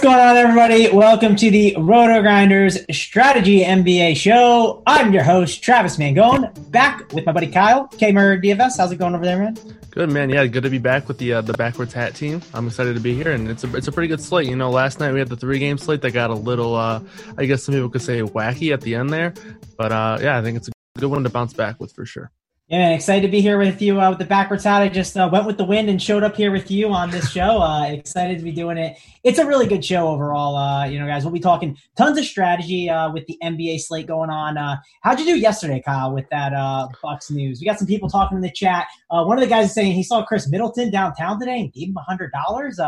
What's going on, everybody? Welcome to the RotoGrinders Strategy NBA Show. I'm your host, Travis Mangone, back with my buddy Kyle, Kmer DFS. How's it going over there, man? Good, man. Yeah, good to be back with the uh, the backwards hat team. I'm excited to be here, and it's a it's a pretty good slate. You know, last night we had the three game slate that got a little, uh, I guess some people could say, wacky at the end there, but uh, yeah, I think it's a good one to bounce back with for sure. Yeah, excited to be here with you uh, with the backwards hat. I just uh, went with the wind and showed up here with you on this show. Uh, excited to be doing it. It's a really good show overall. Uh, you know, guys, we'll be talking tons of strategy uh, with the NBA slate going on. Uh, how'd you do yesterday, Kyle, with that Bucks news? We got some people talking in the chat. one of the guys is saying he saw Khris Middleton downtown today and gave him hundred dollars.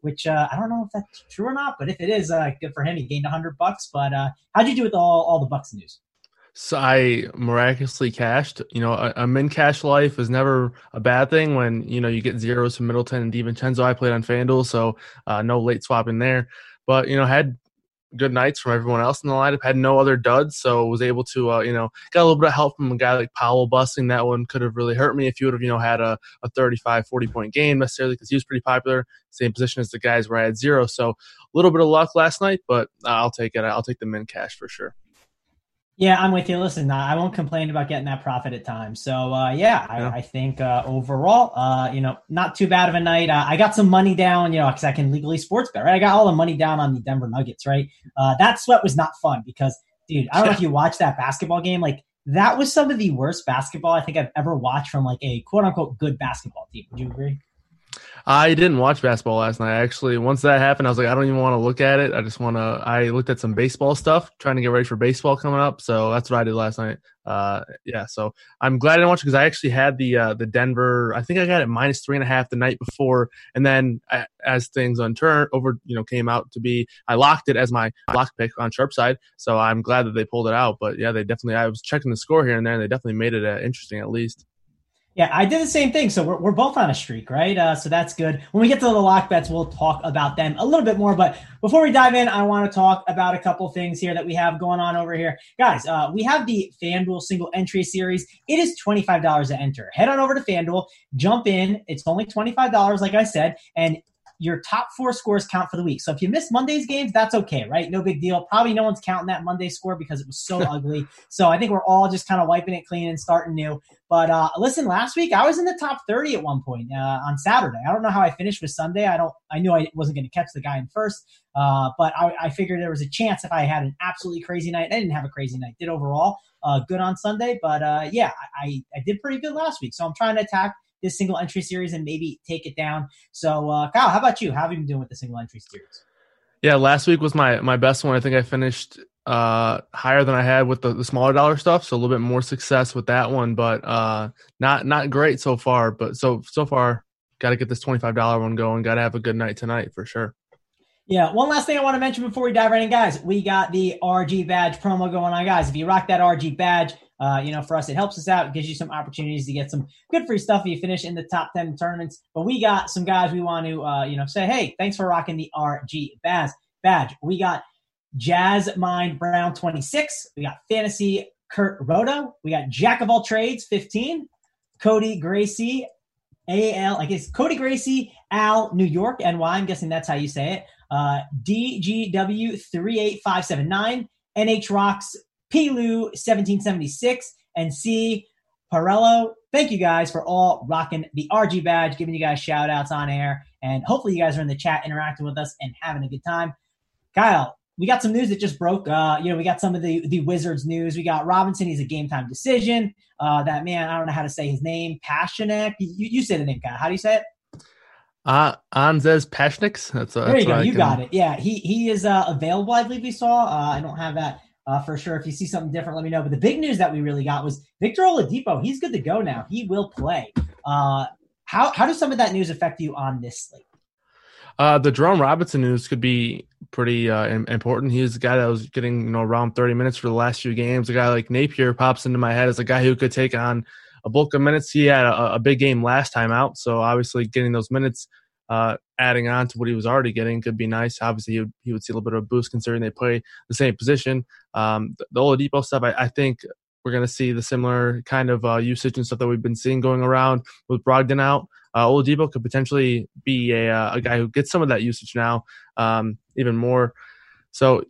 which I don't know if that's true or not, but if it is, good for him. He gained hundred bucks. But how'd you do with all all the Bucks news? So I miraculously cashed. You know, a, a, min cash life is never a bad thing when you know you get zeros from Middleton and DiVincenzo. I played on FanDuel, so uh, no late swapping there. But you know, had good nights from everyone else in the lineup. Had no other duds, so was able to uh, you know got a little bit of help from a guy like Powell busting. That one could have really hurt me if you would have you know had a, a 35, 40 point game necessarily because he was pretty popular. Same position as the guys where I had zero. So a little bit of luck last night, but uh, I'll take it. I'll take the min cash for sure. Yeah, I'm with you. Listen, I won't complain about getting that profit at times. So uh, yeah, I, yeah. I think uh, overall, uh, you know, not too bad of a night. Uh, I got some money down, you know, because I can legally sports bet. Right, I got all the money down on the Denver Nuggets. Right, uh, that sweat was not fun because, dude, I don't know if you watched that basketball game. Like that was some of the worst basketball I think I've ever watched from like a quote unquote good basketball team. Would you agree? I didn't watch basketball last night. Actually, once that happened, I was like, I don't even want to look at it. I just want to. I looked at some baseball stuff, trying to get ready for baseball coming up. So that's what I did last night. Uh, yeah. So I'm glad I didn't watch because I actually had the uh, the Denver. I think I got it minus three and a half the night before, and then I, as things unturned over, you know, came out to be, I locked it as my lock pick on sharp side. So I'm glad that they pulled it out. But yeah, they definitely. I was checking the score here and there, and they definitely made it uh, interesting at least. Yeah, I did the same thing. So we're, we're both on a streak, right? Uh, so that's good. When we get to the lock bets, we'll talk about them a little bit more. But before we dive in, I want to talk about a couple things here that we have going on over here. Guys, uh, we have the FanDuel single entry series. It is $25 to enter. Head on over to FanDuel, jump in. It's only $25, like I said. And your top four scores count for the week. So if you miss Monday's games, that's okay, right? No big deal. Probably no one's counting that Monday score because it was so ugly. So I think we're all just kind of wiping it clean and starting new. But uh, listen, last week I was in the top 30 at one point uh, on Saturday. I don't know how I finished with Sunday. I don't. I knew I wasn't going to catch the guy in first, uh, but I, I, figured there was a chance if I had an absolutely crazy night. I didn't have a crazy night. Did overall uh, good on Sunday, but uh, yeah, I, I did pretty good last week. So I'm trying to attack this single entry series and maybe take it down. So, uh, Kyle, how about you? How have you been doing with the single entry series? Yeah, last week was my my best one. I think I finished uh higher than I had with the, the smaller dollar stuff, so a little bit more success with that one, but uh not not great so far. But so so far, got to get this twenty five dollar one going. Got to have a good night tonight for sure. Yeah, one last thing I want to mention before we dive right in, guys. We got the RG badge promo going on, guys. If you rock that RG badge, uh, you know, for us, it helps us out, gives you some opportunities to get some good free stuff if you finish in the top 10 tournaments. But we got some guys we want to, uh, you know, say, hey, thanks for rocking the RG badge. badge. We got Jazz Mind Brown 26. We got Fantasy Kurt Roto. We got Jack of all trades 15. Cody Gracie, AL, I guess Cody Gracie, Al, New York, NY. I'm guessing that's how you say it. Uh, DGW 38579. NH Rocks Pilu 1776, and C. Parello. Thank you guys for all rocking the RG badge, giving you guys shout outs on air. And hopefully you guys are in the chat interacting with us and having a good time. Kyle, we got some news that just broke. Uh, you know, we got some of the the Wizards news. We got Robinson. He's a game time decision. Uh, that man, I don't know how to say his name. Passionek. You, you say the name, Kyle. How do you say it? Uh, Anzejs Pasecniks. That's, uh, there you go. You can... got it. Yeah, he he is uh, available. I believe we saw. Uh, I don't have that uh, for sure. If you see something different, let me know. But the big news that we really got was Victor Oladipo. He's good to go now. He will play. Uh, how how does some of that news affect you on this slate? Uh, the Jerome Robinson news could be pretty uh, important. He's a guy that was getting you know around 30 minutes for the last few games. A guy like Napier pops into my head as a guy who could take on a bulk of minutes. He had a, a big game last time out, so obviously getting those minutes uh, adding on to what he was already getting could be nice. Obviously, he would, he would see a little bit of a boost considering they play the same position. Um, the, the Oladipo stuff, I, I think we're going to see the similar kind of uh, usage and stuff that we've been seeing going around with Brogdon out. uh, Oladipo could potentially be a, uh, a guy who gets some of that usage now, um, even more. So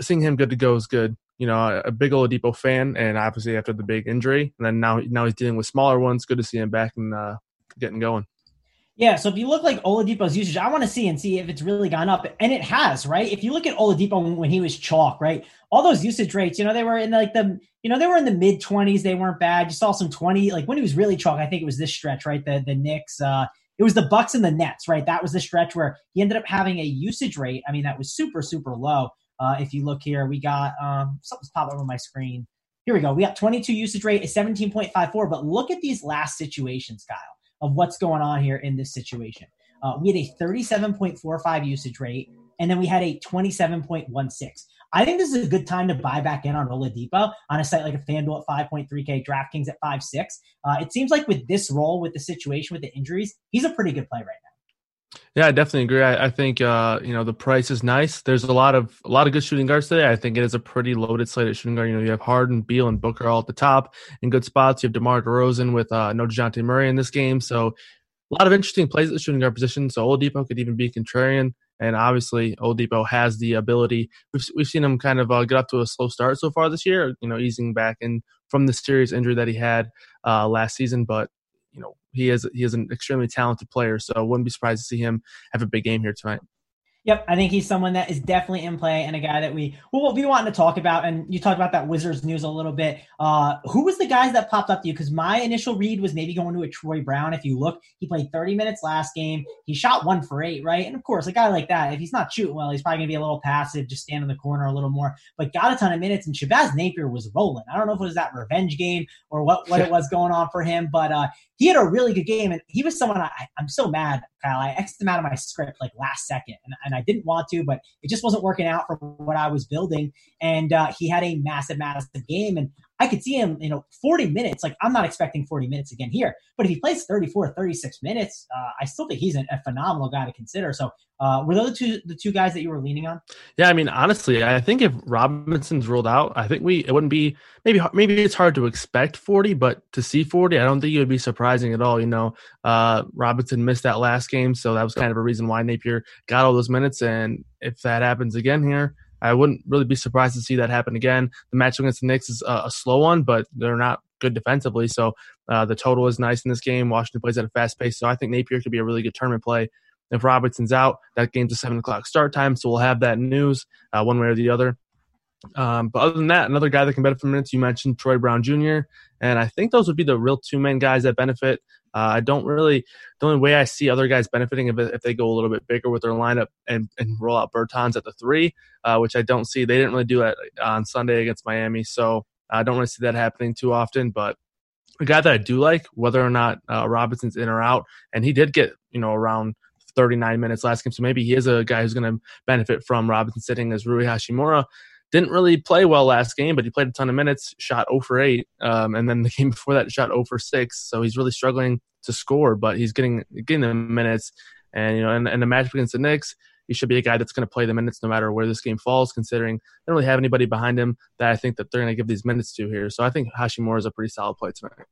seeing him good to go is good. You know, a big Oladipo fan, and obviously after the big injury, and then now now he's dealing with smaller ones. Good to see him back and uh, getting going. Yeah, so if you look like Oladipo's usage, I want to see and see if it's really gone up, and it has, right? If you look at Oladipo when he was chalk, right, all those usage rates, you know, they were in like the, you know, they were in the mid twenties. They weren't bad. You saw some twenty, like when he was really chalk. I think it was this stretch, right? The the Knicks, uh, it was the Bucks and the Nets, right? That was the stretch where he ended up having a usage rate. I mean, that was super super low. Uh, if you look here, we got um, something's popped up on my screen. Here we go. We got 22 usage rate is 17.54, but look at these last situations, Kyle of what's going on here in this situation. Uh, we had a 37.45 usage rate, and then we had a 27.16. I think this is a good time to buy back in on Oladipo on a site like a FanDuel at 5.3K, DraftKings at 5.6. Uh, it seems like with this role, with the situation, with the injuries, he's a pretty good play right now. Yeah, I definitely agree. I, I think uh, you know the price is nice. There's a lot of a lot of good shooting guards today. I think it is a pretty loaded slate at shooting guard. You know, you have Harden, Beal, and Booker all at the top in good spots. You have DeMar DeRozan with uh, no Dejounte Murray in this game, so a lot of interesting plays at the shooting guard position. So Oladipo could even be contrarian, and obviously Oladipo has the ability. We've we've seen him kind of uh, get up to a slow start so far this year. You know, easing back in from the serious injury that he had uh, last season, but you know he is he is an extremely talented player, so I wouldn't be surprised to see him have a big game here tonight. Yep, I think he's someone that is definitely in play and a guy that we well we wanted to talk about. And you talked about that Wizards news a little bit. Uh, who was the guys that popped up to you? Because my initial read was maybe going to a Troy Brown. If you look, he played 30 minutes last game. He shot one for eight, right? And of course, a guy like that, if he's not shooting well, he's probably gonna be a little passive, just stand in the corner a little more. But got a ton of minutes, and Shabazz Napier was rolling. I don't know if it was that revenge game or what what it was going on for him, but uh, he had a really good game, and he was someone I, I'm so mad, Kyle. I exited him out of my script like last second, and, and I didn't want to, but it just wasn't working out for what I was building. And uh, he had a massive, massive game, and I could see him, you know, 40 minutes. Like, I'm not expecting 40 minutes again here. But if he plays 34, 36 minutes, uh, I still think he's a, a, phenomenal guy to consider. So, uh, were those the two, the two guys that you were leaning on? Yeah, I mean, honestly, I think if Robinson's ruled out, I think we, it wouldn't be, maybe, maybe it's hard to expect 40, but to see 40, I don't think it would be surprising at all. You know, uh, Robinson missed that last game. So that was kind of a reason why Napier got all those minutes. And if that happens again here, I wouldn't really be surprised to see that happen again. The match against the Knicks is a, a slow one, but they're not good defensively. So uh, the total is nice in this game. Washington plays at a fast pace, so I think Napier could be a really good tournament play. If Robinson's out, that game's a seven o'clock start time, so we'll have that news uh, one way or the other. Um, but other than that, another guy that can benefit from minutes, you mentioned Troy Brown Jr., and I think those would be the real two main guys that benefit. Uh, I don't really. The only way I see other guys benefiting if, if they go a little bit bigger with their lineup and, and roll out Bertans at the three, uh, which I don't see. They didn't really do that on Sunday against Miami, so I don't really see that happening too often. But a guy that I do like, whether or not uh, Robinson's in or out, and he did get you know around 39 minutes last game, so maybe he is a guy who's going to benefit from Robinson sitting as Rui Hachimura didn't really play well last game, but he played a ton of minutes, shot 0 for 8. Um, and then the game before that, shot 0 for 6. So he's really struggling to score, but he's getting getting the minutes. And, you know, and, and the match against the Knicks, he should be a guy that's going to play the minutes no matter where this game falls, considering they don't really have anybody behind him that I think that they're going to give these minutes to here. So I think Hachimura is a pretty solid play tonight.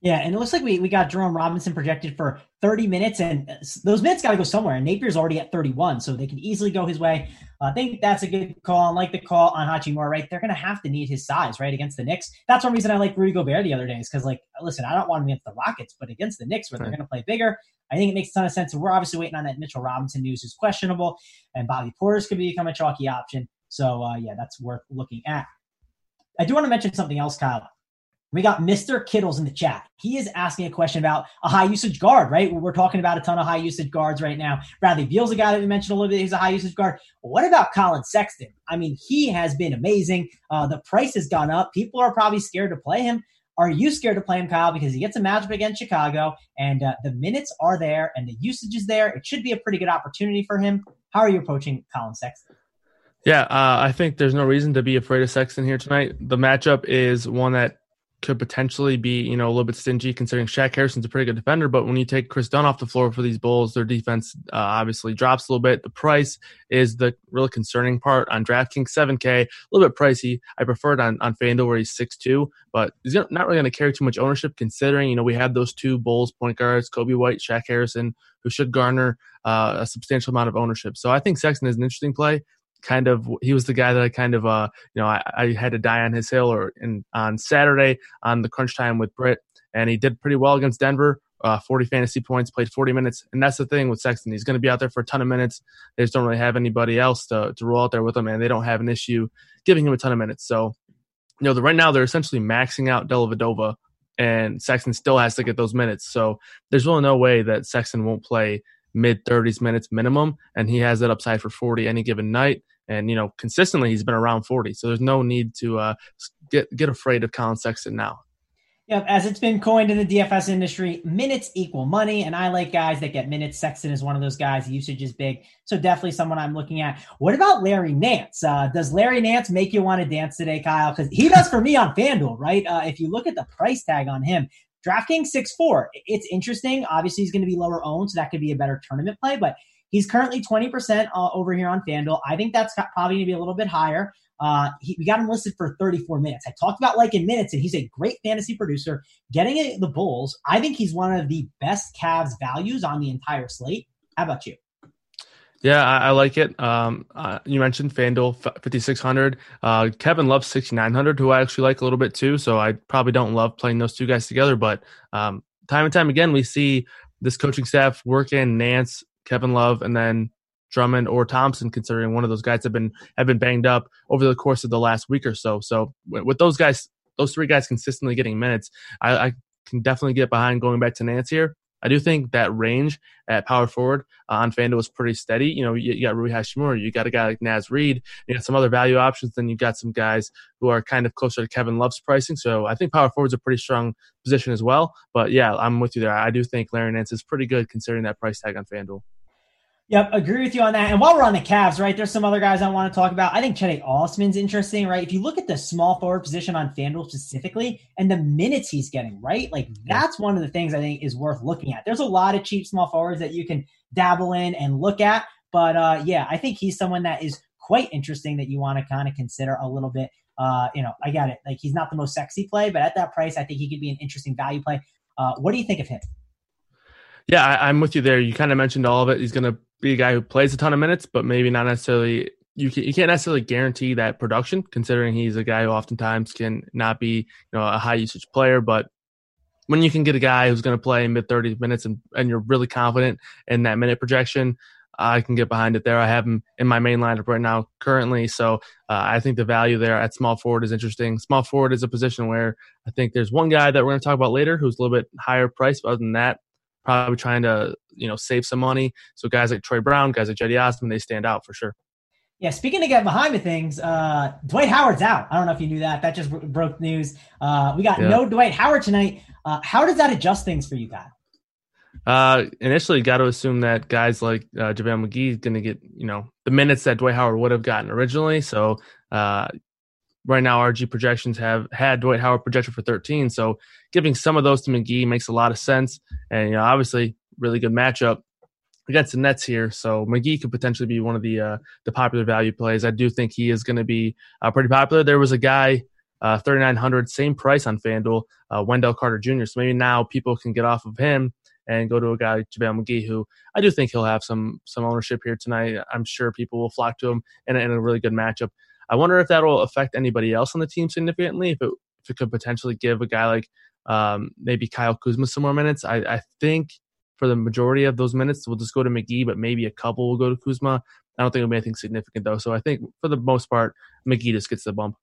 Yeah, and it looks like we, we got Jerome Robinson projected for 30 minutes, and those minutes got to go somewhere. And Napier's already at 31, so they can easily go his way. Uh, I think that's a good call. And like the call on Hachimura, right? They're going to have to need his size, right, against the Knicks. That's one reason I like Rudy Gobert the other day, is because, like, listen, I don't want him against the Rockets, but against the Knicks, where they're going to play bigger, I think it makes a ton of sense. And we're obviously waiting on that Mitchell Robinson news, who's questionable, and Bobby Portis could become a chalky option. So, uh, yeah, that's worth looking at. I do want to mention something else, Kyle. We got Mr. Kittles in the chat. He is asking a question about a high usage guard, right? We're talking about a ton of high usage guards right now. Bradley Beal's a guy that we mentioned a little bit. He's a high usage guard. What about Collin Sexton? I mean, he has been amazing. Uh, the price has gone up. People are probably scared to play him. Are you scared to play him, Kyle? Because he gets a matchup against Chicago, and uh, the minutes are there, and the usage is there. It should be a pretty good opportunity for him. How are you approaching Collin Sexton? Yeah, uh, I think there's no reason to be afraid of Sexton here tonight. The matchup is one that could potentially be, you know, a little bit stingy considering Shaq Harrison's a pretty good defender. But when you take Kris Dunn off the floor for these Bulls, their defense uh, obviously drops a little bit. The price is the really concerning part on DraftKings 7K, a little bit pricey. I prefer it on, on FanDuel where he's 6'2, but he's not really going to carry too much ownership considering, you know, we have those two Bulls point guards, Coby White, Shaq Harrison, who should garner uh, a substantial amount of ownership. So I think Sexton is an interesting play kind of he was the guy that I kind of uh you know I, I had to die on his hill or in on Saturday on the crunch time with Britt and he did pretty well against Denver. Uh, 40 fantasy points, played 40 minutes, and that's the thing with Sexton. He's going to be out there for a ton of minutes. They just don't really have anybody else to to roll out there with him, and they don't have an issue giving him a ton of minutes. So, you know, the, right now they're essentially maxing out Dellavedova, and Sexton still has to get those minutes. So there's really no way that Sexton won't play mid 30s minutes minimum, and he has that upside for 40 any given night. And you know, consistently he's been around 40, so there's no need to uh, get get afraid of Collin Sexton now. Yep, as it's been coined in the DFS industry, minutes equal money, and I like guys that get minutes. Sexton is one of those guys. Usage is big, so definitely someone I'm looking at. What about Larry Nance? Uh, does Larry Nance make you want to dance today, Kyle? Because he does for me on FanDuel, right? Uh, if you look at the price tag on him, DraftKings six four. It's interesting. Obviously, he's going to be lower owned, so that could be a better tournament play. But he's currently twenty percent uh, over here on FanDuel. I think that's probably going to be a little bit higher. Uh, he, we got him listed for 34 minutes. I talked about like in minutes, and he's a great fantasy producer. Getting the Bulls, I think he's one of the best Cavs values on the entire slate. How about you? Yeah, I, I like it. Um, uh, you mentioned FanDuel 5600. Uh, Kevin Love 6900, who I actually like a little bit too. So I probably don't love playing those two guys together, but um, time and time again, we see this coaching staff work in Nance, Kevin Love, and then Drummond or Thompson, considering one of those guys have been have been banged up over the course of the last week or so. So with those guys, those three guys consistently getting minutes, I, I can definitely get behind going back to Nance here. I do think that range at power forward uh, on FanDuel is pretty steady. You know, you, you, got Rui Hachimura, you got a guy like Naz Reid, you got some other value options, then you got some guys who are kind of closer to Kevin Love's pricing. So I think power forward's a pretty strong position as well. But yeah, I'm with you there. I do think Larry Nance is pretty good considering that price tag on FanDuel. Yep, agree with you on that. And while we're on the Cavs, right, there's some other guys I want to talk about. I think Cedi Osman's interesting, right? If you look at the small forward position on FanDuel specifically and the minutes he's getting, right? Like that's one of the things I think is worth looking at. There's a lot of cheap small forwards that you can dabble in and look at. But uh, yeah, I think he's someone that is quite interesting that you want to kind of consider a little bit. Uh, you know, I got it. Like he's not the most sexy play, but at that price, I think he could be an interesting value play. Uh, what do you think of him? Yeah, I, am with you there. You kind of mentioned all of it. He's going to be a guy who plays a ton of minutes, but maybe not necessarily. You, can, you can't necessarily guarantee that production, considering he's a guy who oftentimes can not be you know a high usage player. But when you can get a guy who's going to play mid 30 minutes and, and you're really confident in that minute projection, I can get behind it there. I have him in my main lineup right now currently. So uh, I think the value there at small forward is interesting. Small forward is a position where I think there's one guy that we're going to talk about later who's a little bit higher priced. But other than that, probably trying to you know save some money. So guys like Troy Brown, guys like Cedi Osman, they stand out for sure. Yeah, speaking of get behind the things, uh, Dwight Howard's out. I don't know if you knew that. That just broke news. Uh, we got yeah. no Dwight Howard tonight. Uh, how does that adjust things for you, guys? Uh, initially, you got to assume that guys like uh, JaVale McGee is going to get you know the minutes that Dwight Howard would have gotten originally. So uh, right now RG projections have had Dwight Howard projected for 13. So giving some of those to McGee makes a lot of sense. And you know, obviously, really good matchup against the Nets here. So McGee could potentially be one of the uh, the popular value plays. I do think he is going to be uh, pretty popular. There was a guy. Uh, 3900 same price on FanDuel, uh, Wendell Carter Jr. So maybe now people can get off of him and go to a guy like JaVale McGee, who I do think he'll have some some ownership here tonight. I'm sure people will flock to him in a, in a really good matchup. I wonder if that will affect anybody else on the team significantly. If it if it could potentially give a guy like um, maybe Kyle Kuzma some more minutes. I, I think for the majority of those minutes, we'll just go to McGee, but maybe a couple will go to Kuzma. I don't think it'll be anything significant though. So I think for the most part, McGee just gets the bump.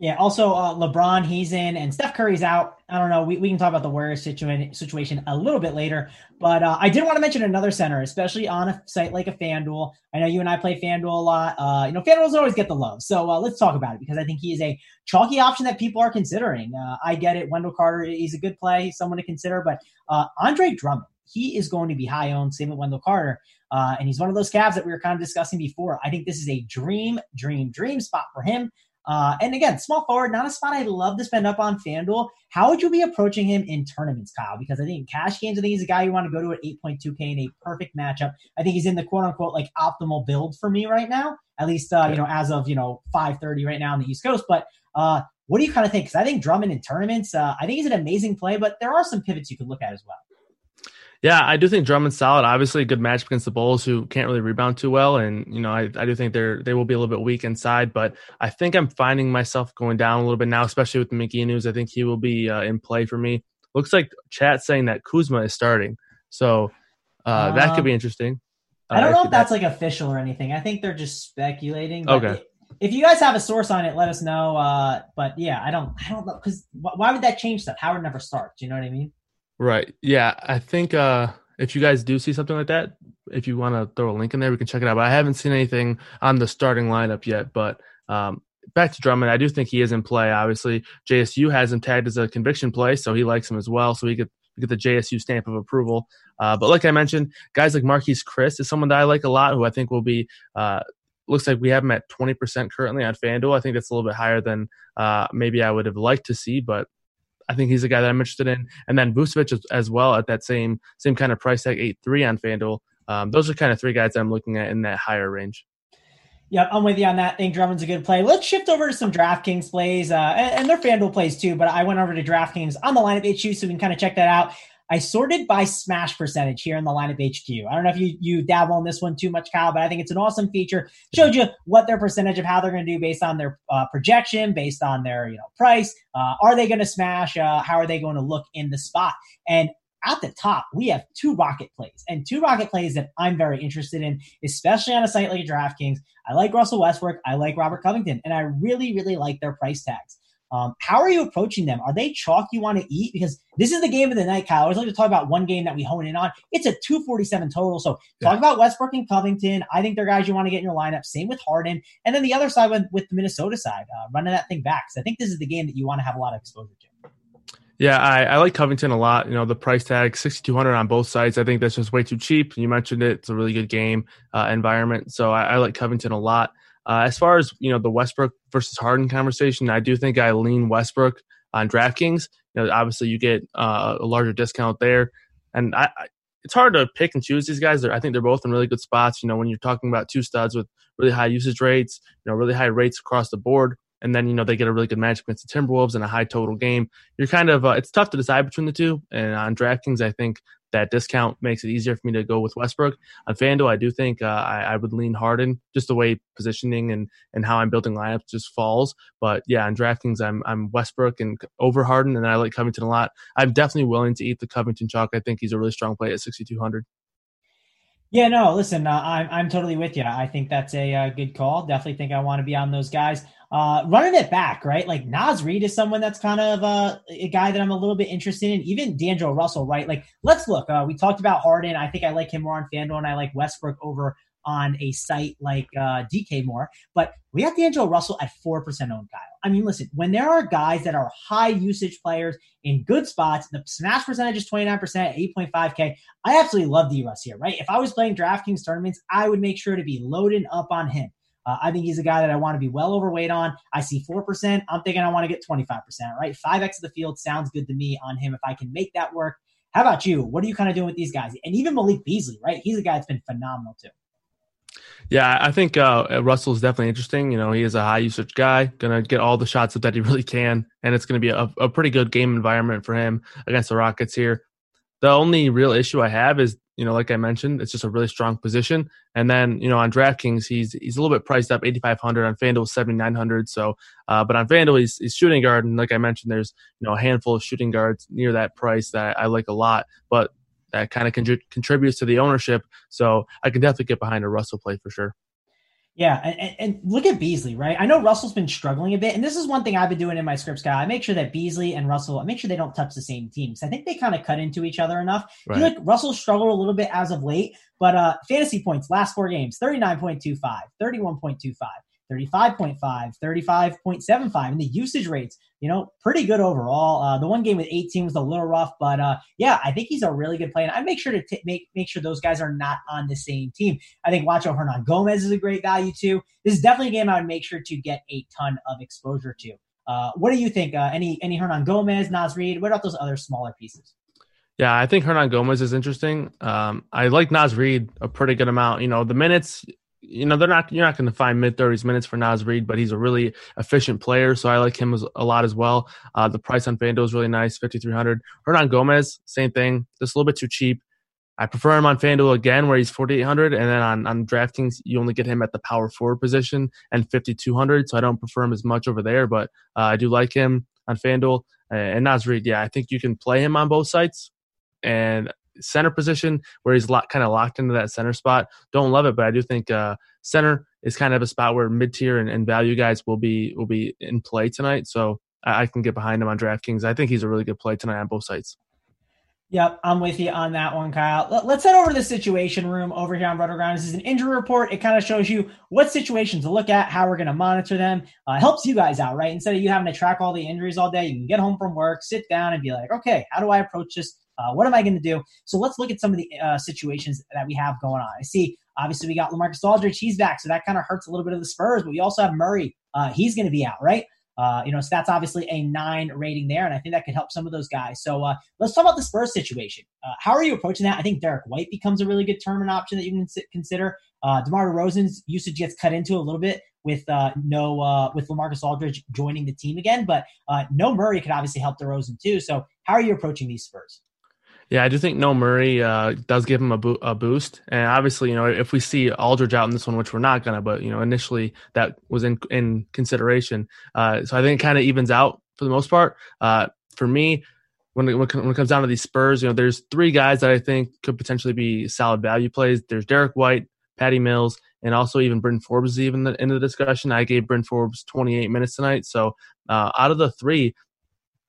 Yeah. Also, uh, LeBron, he's in, and Steph Curry's out. I don't know. We, we can talk about the Warriors situation situation a little bit later, but uh, I did want to mention another center, especially on a site like a FanDuel. I know you and I play FanDuel a lot. Uh, you know, FanDuel's always get the love, so uh, let's talk about it because I think he is a chalky option that people are considering. Uh, I get it. Wendell Carter, he's a good play, he's someone to consider, but uh, Andre Drummond, he is going to be high owned. Same with Wendell Carter. Uh, and he's one of those Cavs that we were kind of discussing before. I think this is a dream, dream, dream spot for him. Uh, and again, small forward, not a spot I love to spend up on FanDuel. How would you be approaching him in tournaments, Kyle? Because I think in cash games, I think he's a guy you want to go to at 8.2K in a perfect matchup. I think he's in the quote unquote like optimal build for me right now, at least, uh, you know, as of, you know, 530 right now on the East Coast. But uh, what do you kind of think? Because I think Drummond in tournaments, uh, I think he's an amazing play, but there are some pivots you could look at as well. Yeah, I do think Drummond's solid. Obviously, a good match against the Bulls, who can't really rebound too well, and you know, I, I do think they're they will be a little bit weak inside. But I think I'm finding myself going down a little bit now, especially with the McGee news. I think he will be uh, in play for me. Looks like chat saying that Kuzma is starting, so uh, that could be um, interesting. I don't uh, know if that's that... like official or anything. I think they're just speculating. okay. If you guys have a source on it, let us know. Uh, but yeah, I don't, I don't know because why would that change stuff? Howard never starts. You know what I mean? Right. Yeah. I think uh, if you guys do see something like that, if you want to throw a link in there, we can check it out. But I haven't seen anything on the starting lineup yet. But um, back to Drummond, I do think he is in play. Obviously, JSU has him tagged as a conviction play, so he likes him as well. So he could get the JSU stamp of approval. Uh, but like I mentioned, guys like Marquese Chriss is someone that I like a lot, who I think will be. Uh, looks like we have him at 20% currently on FanDuel. I think that's a little bit higher than uh, maybe I would have liked to see, but I think he's a guy that I'm interested in. And then Vucevic as, as well at that same same kind of price tag, eight three on FanDuel. Um, those are kind of three guys that I'm looking at in that higher range. Yep, I'm with you on that. I think Drummond's a good play. Let's shift over to some DraftKings plays, uh, and, and their FanDuel plays too. But I went over to DraftKings on the lineup HQ, so we can kind of check that out. I sorted by smash percentage here in the lineup HQ. I don't know if you you dabble in this one too much, Kyle, but I think it's an awesome feature. Showed you what their percentage of how they're going to do based on their uh, projection, based on their you know price. Uh, are they going to smash? Uh, how are they going to look in the spot? And at the top, we have two rocket plays and two rocket plays that I'm very interested in, especially on a site like DraftKings. I like Russell Westbrook. I like Robert Covington, and I really, really like their price tags. Um, how are you approaching them? Are they chalk you want to eat? Because this is the game of the night, Kyle. I was like to talk about one game that we hone in on. It's a 247 total. So talk about Westbrook and Covington. I think they're guys you want to get in your lineup. Same with Harden. And then the other side with, with the Minnesota side, uh, running that thing back. So I think this is the game that you want to have a lot of exposure to. Yeah, I, I, like Covington a lot. You know, the price tag sixty two hundred on both sides. I think that's just way too cheap. You mentioned it; it's a really good game uh, environment. So I, I, like Covington a lot. Uh, as far as you know, the Westbrook versus Harden conversation, I do think I lean Westbrook on DraftKings. You know, obviously you get uh, a larger discount there, and I, I, it's hard to pick and choose these guys. They're, I think they're both in really good spots. You know, when you're talking about two studs with really high usage rates, you know, really high rates across the board, and then you know they get a really good match against the Timberwolves in a high total game. You're kind of uh, it's tough to decide between the two. And on DraftKings, I think that discount makes it easier for me to go with Westbrook. On FanDuel, I do think uh, I, I, would lean Harden, just the way positioning and, and how I'm building lineups just falls. But yeah, on DraftKings, I'm I'm Westbrook and over Harden, and I like Covington a lot. I'm definitely willing to eat the Covington chalk. I think he's a really strong play at 6,200. Yeah, no, listen, uh, I'm I'm totally with you. I think that's a uh, good call. Definitely think I want to be on those guys. Uh, running it back, right? Like Naz Reid is someone that's kind of uh, a guy that I'm a little bit interested in. Even D'Angelo Russell, right? Like, let's look. Uh, we talked about Harden. I think I like him more on FanDuel, and I like Westbrook over on a site like DK more. But we got D'Angelo Russell at 4% owned, Kyle. I mean, listen, when there are guys that are high usage players in good spots, the smash percentage is 29%, 8.5K. I absolutely love D Russ here, right? If I was playing DraftKings tournaments, I would make sure to be loading up on him. Uh, I think he's a guy that I want to be well overweight on. I see 4%. I'm thinking I want to get 25%, right? 5x of the field sounds good to me on him if I can make that work. How about you? What are you kind of doing with these guys? And even Malik Beasley, right? He's a guy that's been phenomenal too. Yeah, I think uh, Russell is definitely interesting. You know, he is a high usage guy, going to get all the shots that he really can, and it's going to be a, a, pretty good game environment for him against the Rockets here. The only real issue I have is, you know, like I mentioned, it's just a really strong position. And then, you know, on DraftKings, he's he's a little bit priced up, eighty five hundred on FanDuel, seventy nine hundred. So, uh, but on FanDuel, he's, he's shooting guard, and like I mentioned, there's you know a handful of shooting guards near that price that I, I like a lot. But that kind of contributes to the ownership. So I can definitely get behind a Russell play for sure. Yeah, and, and, look at Beasley, right? I know Russell's been struggling a bit, and this is one thing I've been doing in my scripts, guy. I make sure that Beasley and Russell, I make sure they don't touch the same teams. I think they kind of cut into each other enough. Right. Feel like Russell struggled a little bit as of late, but uh fantasy points last four games 39.25, 31.25, 35.5, 35.75, and the usage rates, you know, pretty good overall. Uh, the one game with 18 was a little rough, but uh, yeah, I think he's a really good player. And I make sure to t- make make sure those guys are not on the same team. I think Juancho Hernangomez is a great value too. This is definitely a game I would make sure to get a ton of exposure to. Uh, what do you think? Uh, any any Hernangomez, Naz Reid? What about those other smaller pieces? Yeah, I think Hernangomez is interesting. Um, I like Naz Reid a pretty good amount. You know, the minutes you know, they're not you're not going to find mid 30s minutes for Naz Reid, but he's a really efficient player, so I like him as, a lot as well. Uh, the price on FanDuel is really nice, 5300. Hernangomez, same thing, just a little bit too cheap. I prefer him on FanDuel again, where he's 4,800, and then on, on DraftKings, you only get him at the power forward position and 5,200, so I don't prefer him as much over there, but uh, I do like him on FanDuel. And Naz Reid, yeah, I think you can play him on both sites, and center position where he's kind of locked into that center spot. Don't love it, but I do think uh, center is kind of a spot where mid tier and, and, value guys will be will be in play tonight. So I, I, can get behind him on DraftKings. I think he's a really good play tonight on both sites. Yep, I'm with you on that one, Kyle. Let's head over to the situation room over here on RotoGrinders. This is an injury report. It kind of shows you what situations to look at, how we're going to monitor them. Uh, helps you guys out, right? Instead of you having to track all the injuries all day, you can get home from work, sit down, and be like, okay, how do I approach this uh, what am I going to do? So let's look at some of the uh, situations that we have going on. I see, obviously, we got LaMarcus Aldridge. He's back. So that kind of hurts a little bit of the Spurs, but we also have Murray. Uh, he's going to be out, right? Uh, you know, so that's obviously a nine rating there, and I think that could help some of those guys. So uh, let's talk about the Spurs situation. Uh, how are you approaching that? I think Derrick White becomes a really good tournament option that you can consider. Uh, DeMar DeRozan's usage gets cut into a little bit with uh, no uh, with LaMarcus Aldridge joining the team again, but uh, no Murray could obviously help DeRozan too. So how are you approaching these Spurs? Yeah, I do think No Murray uh, does give him a, bo- a, boost, and obviously, you know, if we see Aldridge out in this one, which we're not gonna, but you know, initially that was in in consideration. Uh, so I think it kind of evens out for the most part. Uh, for me, when it, when it comes down to these Spurs, you know, there's three guys that I think could potentially be solid value plays. There's Derrick White, Patty Mills, and also even Bryn Forbes is even in the discussion. I gave Bryn Forbes 28 minutes tonight. So uh, out of the three,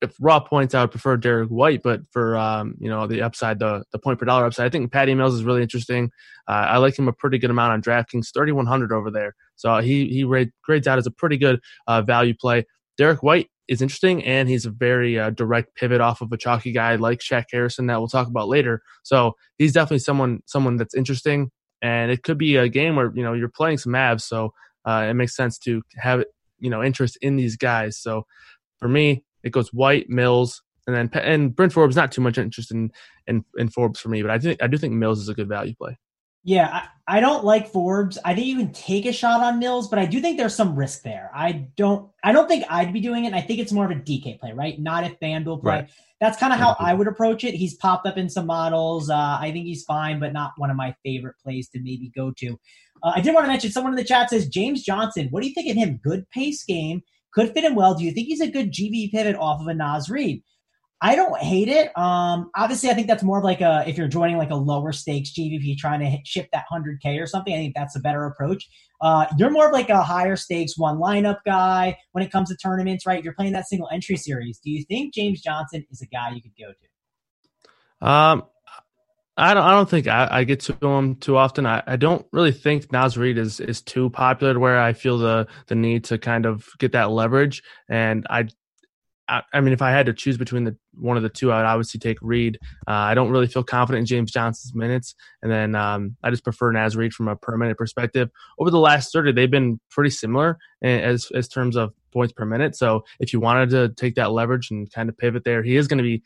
if raw points, I would prefer Derrick White, but for um, you know the upside, the the point per dollar upside, I think Patty Mills is really interesting. Uh, I like him a pretty good amount on DraftKings, thirty one hundred over there. So he he grades out as a pretty good uh, value play. Derrick White is interesting, and he's a very uh, direct pivot off of a chalky guy like Shaq Harrison that we'll talk about later. So he's definitely someone someone that's interesting, and it could be a game where you know you're playing some Mavs, so uh, it makes sense to have you know interest in these guys. So for me, it goes White, Mills, and then and Bryn Forbes. Not too much interest in, in in Forbes for me, but I think I do think Mills is a good value play. Yeah, I, I, don't like Forbes. I think you can take a shot on Mills, but I do think there's some risk there. I don't I don't think I'd be doing it. I think it's more of a DK play, right? Not a FanDuel play. Right. That's kind of how I would approach it. He's popped up in some models. Uh, I think he's fine, but not one of my favorite plays to maybe go to. Uh, I did want to mention someone in the chat says James Johnson. What do you think of him? Good pace game could fit him well. Do you think he's a good GV pivot off of a Naz Reid? I don't hate it. Um, obviously, I think that's more of like a if you're joining like a lower stakes GVP trying to hit, ship that 100K or something. I think that's a better approach. Uh, you're more of like a higher stakes one lineup guy when it comes to tournaments, right? You're playing that single entry series. Do you think James Johnson is a guy you could go to? Um, I don't. I don't think I, I, get to him too often. I, I don't really think Naz Reid is is too popular to where I feel the the need to kind of get that leverage. And I, I, I mean, if I had to choose between the one of the two, I would obviously take Reid. Uh, I don't really feel confident in James Johnson's minutes, and then um, I just prefer Naz Reid from a per minute perspective. Over the last thirty, they've been pretty similar as as terms of points per minute. So if you wanted to take that leverage and kind of pivot there, he is going to be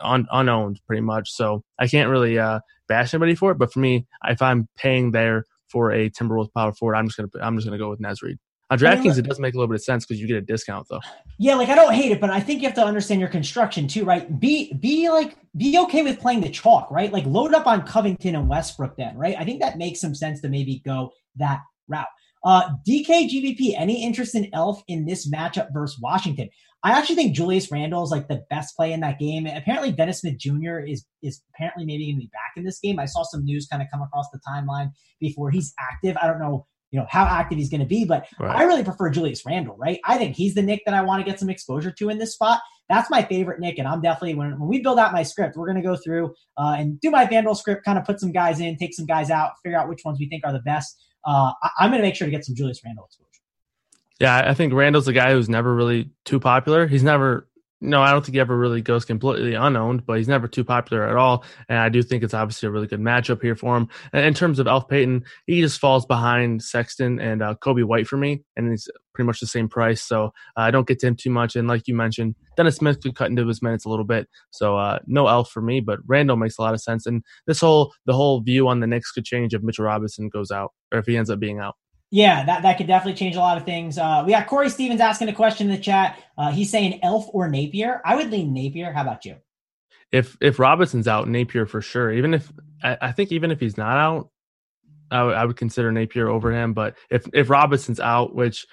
un- unowned pretty much. So I can't really uh, bash anybody for it. But for me, if I'm paying there for a Timberwolves power forward, I'm just gonna I'm just gonna go with Naz Reid. On DraftKings, it does make a little bit of sense because you get a discount though. Yeah, like I don't hate it, but I think you have to understand your construction too, right? Be be like be okay with playing the chalk, right? Like load up on Covington and Westbrook then, right? I think that makes some sense to maybe go that route. Uh, DK GVP, any interest in Elf in this matchup versus Washington? I actually think Julius Randle is like the best play in that game. Apparently, Dennis Smith Jr. is is apparently maybe going to be back in this game. I saw some news kind of come across the timeline before he's active. I don't know, you know, how active he's going to be, but right. I really prefer Julius Randle. Right? I think he's the Knick that I want to get some exposure to in this spot. That's my favorite Knick, and I'm definitely when when we build out my script, we're going to go through uh, and do my FanDuel script, kind of put some guys in, take some guys out, figure out which ones we think are the best. Uh, I, am going to make sure to get some Julius Randle exposure. Yeah, I think Randle's a guy who's never really too popular. He's never no, I don't think he ever really goes completely unowned, but he's never too popular at all. And I do think it's obviously a really good matchup here for him. And in terms of Elf Payton, he just falls behind Sexton and uh, Coby White for me, and he's pretty much the same price. So uh, I don't get to him too much. And like you mentioned, Dennis Smith could cut into his minutes a little bit. So uh, no Elf for me, but Randall makes a lot of sense. And this whole the whole view on the Knicks could change if Mitchell Robinson goes out or if he ends up being out. Yeah, that, that could definitely change a lot of things. Uh, we got Corey Stevens asking a question in the chat. Uh, he's saying Elf or Napier. I would lean Napier. How about you? If if Robinson's out, Napier for sure. Even if I, I think even if he's not out, I, w- I would consider Napier over him. But if if Robinson's out, which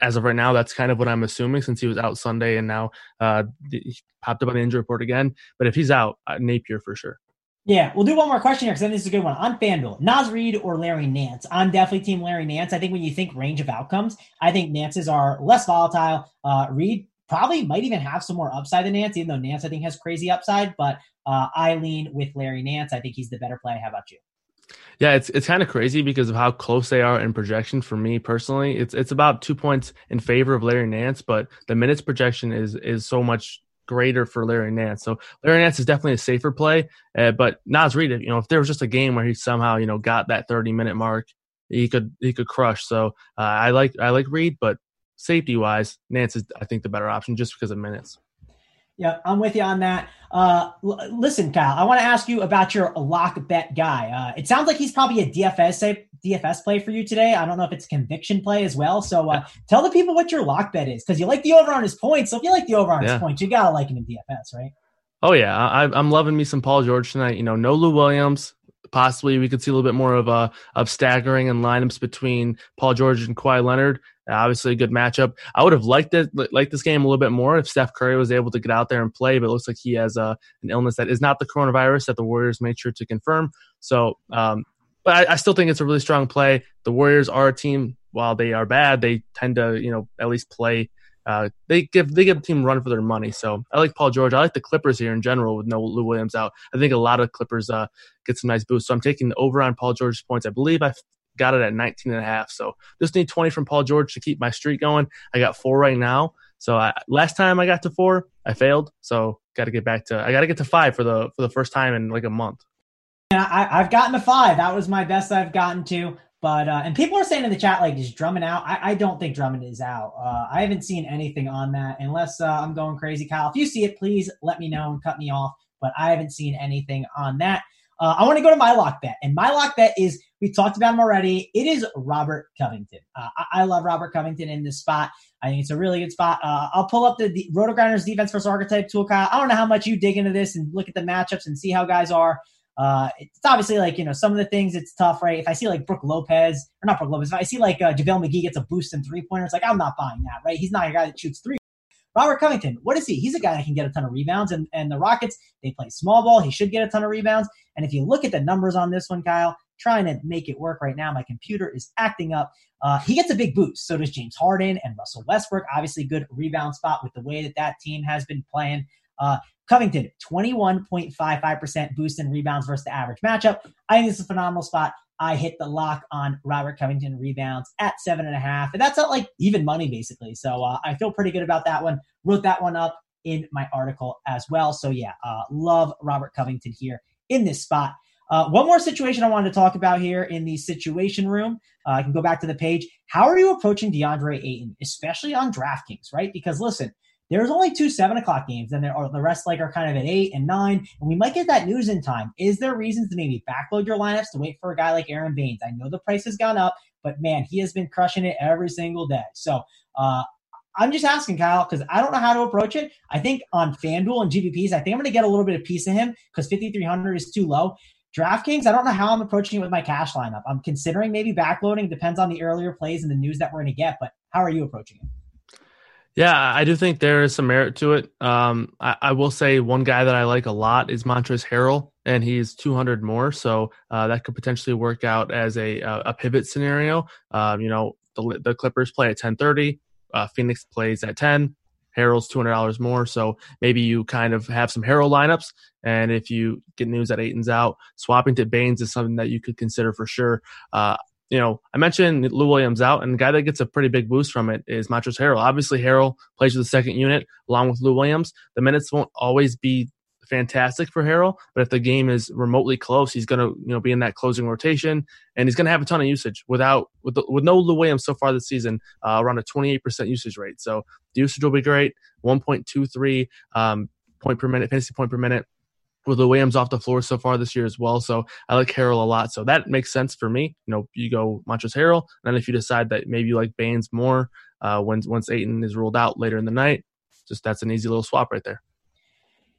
as of right now, that's kind of what I'm assuming since he was out Sunday and now uh, he popped up on the injury report again. But if he's out, uh, Napier for sure. Yeah, we'll do one more question here because then this is a good one. On FanDuel, Naz Reid or Larry Nance? I'm definitely team Larry Nance. I think when you think range of outcomes, I think Nance's are less volatile. Uh, Reid probably might even have some more upside than Nance, even though Nance I think has crazy upside. But uh, I lean with Larry Nance. I think he's the better play. How about you? Yeah, it's it's kind of crazy because of how close they are in projection. For me personally, it's it's about two points in favor of Larry Nance, but the minutes projection is is so much greater for Larry Nance. So Larry Nance is definitely a safer play. Uh, but Naz Reid, you know, if there was just a game where he somehow you know got that 30 minute mark, he could he could crush. So uh, I like I like Reid, but safety wise, Nance is I think the better option just because of minutes. Yeah, I'm with you on that. Uh, l- listen, Kyle, I want to ask you about your lock bet guy. Uh, it sounds like he's probably a DFS DFS play for you today. I don't know if it's conviction play as well. So uh, tell the people what your lock bet is because you like the over on his points. So if you like the over on yeah. his points, you gotta like him in DFS, right? Oh yeah, I, I'm loving me some Paul George tonight. You know, no Lou Williams. Possibly we could see a little bit more of a uh, of staggering and lineups between Paul George and Kawhi Leonard. Obviously, a good matchup. I would have liked it, liked this game a little bit more if Steph Curry was able to get out there and play, but it looks like he has a, uh, an illness that is not the coronavirus that the Warriors made sure to confirm. So, um, but I, I, still think it's a really strong play. The Warriors are a team. While they are bad, they tend to, you know, at least play. Uh, they give they give a team run for their money. So I like Paul George. I like the Clippers here in general with no Lou Williams out. I think a lot of Clippers uh, get some nice boost. So I'm taking the over on Paul George's points. I believe I got it at 19 and a half. So just need 20 from Paul George to keep my streak going. I got four right now. So I, last time I got to four, I failed. So got to get back to I got to get to five for the for the first time in like a month. Yeah, I, have gotten to five. That was my best I've gotten to. But uh, and people are saying in the chat like is Drummond out? I, I don't think Drummond is out. Uh, I haven't seen anything on that unless uh, I'm going crazy, Kyle. If you see it, please let me know and cut me off. But I haven't seen anything on that. Uh, I want to go to my lock bet, and my lock bet is we talked about him already. It is Robert Covington. Uh, I, I, love Robert Covington in this spot. I think it's a really good spot. Uh, I'll pull up the, the RotoGrinders defense versus archetype tool, Kyle. I don't know how much you dig into this and look at the matchups and see how guys are. Uh, it's obviously like you know some of the things it's tough, right? If I see like Brook Lopez or not Brook Lopez, if I see like uh, JaVale McGee gets a boost in three pointers, like I'm not buying that, right? He's not a guy that shoots three. Robert Covington, what is he? He's a guy that can get a ton of rebounds, and, and the Rockets, they play small ball. He should get a ton of rebounds. And if you look at the numbers on this one, Kyle, trying to make it work right now, my computer is acting up. Uh, he gets a big boost. So does James Harden and Russell Westbrook. Obviously, good rebound spot with the way that that team has been playing. Uh, Covington, 21.55% boost in rebounds versus the average matchup. I think this is a phenomenal spot. I hit the lock on Robert Covington rebounds at seven and a half. And that's not like even money, basically. So uh, I feel pretty good about that one. Wrote that one up in my article as well. So yeah, uh, love Robert Covington here in this spot. Uh, one more situation I wanted to talk about here in the situation room. Uh, I can go back to the page. How are you approaching DeAndre Ayton, especially on DraftKings, right? Because listen, there's only two seven o'clock games, and there are the rest like are kind of at eight and nine, and we might get that news in time. Is there reasons to maybe backload your lineups to wait for a guy like Aron Baynes? I know the price has gone up, but man, he has been crushing it every single day. So uh, I'm just asking Kyle because I don't know how to approach it. I think on FanDuel and GPPs, I think I'm going to get a little bit of piece of him because 5,300 is too low. DraftKings, I don't know how I'm approaching it with my cash lineup. I'm considering maybe backloading. Depends on the earlier plays and the news that we're going to get. But how are you approaching it? Yeah, I do think there is some merit to it. Um, I, I, will say one guy that I like a lot is Montrezl Harrell, and he's 200 more, so uh, that could potentially work out as a a pivot scenario. Um, you know, the, the Clippers play at 10:30, uh, Phoenix plays at 10. Harrell's $200 more, so maybe you kind of have some Harrell lineups, and if you get news that Ayton's out, swapping to Baynes is something that you could consider for sure. Uh, you know, I mentioned Lou Williams out, and the guy that gets a pretty big boost from it is Montrezl Harrell. Obviously, Harrell plays with the second unit along with Lou Williams. The minutes won't always be fantastic for Harrell, but if the game is remotely close, he's going to you know be in that closing rotation, and he's going to have a ton of usage without with the, with no Lou Williams so far this season, uh, around a 28% usage rate. So the usage will be great, 1.23 um, point per minute, fantasy point per minute with the Williams off the floor so far this year as well. So I like Harrell a lot. So that makes sense for me. You know, you go Montrezl Harrell, and then if you decide that maybe you like Baynes more uh, when once Ayton is ruled out later in the night, just that's an easy little swap right there.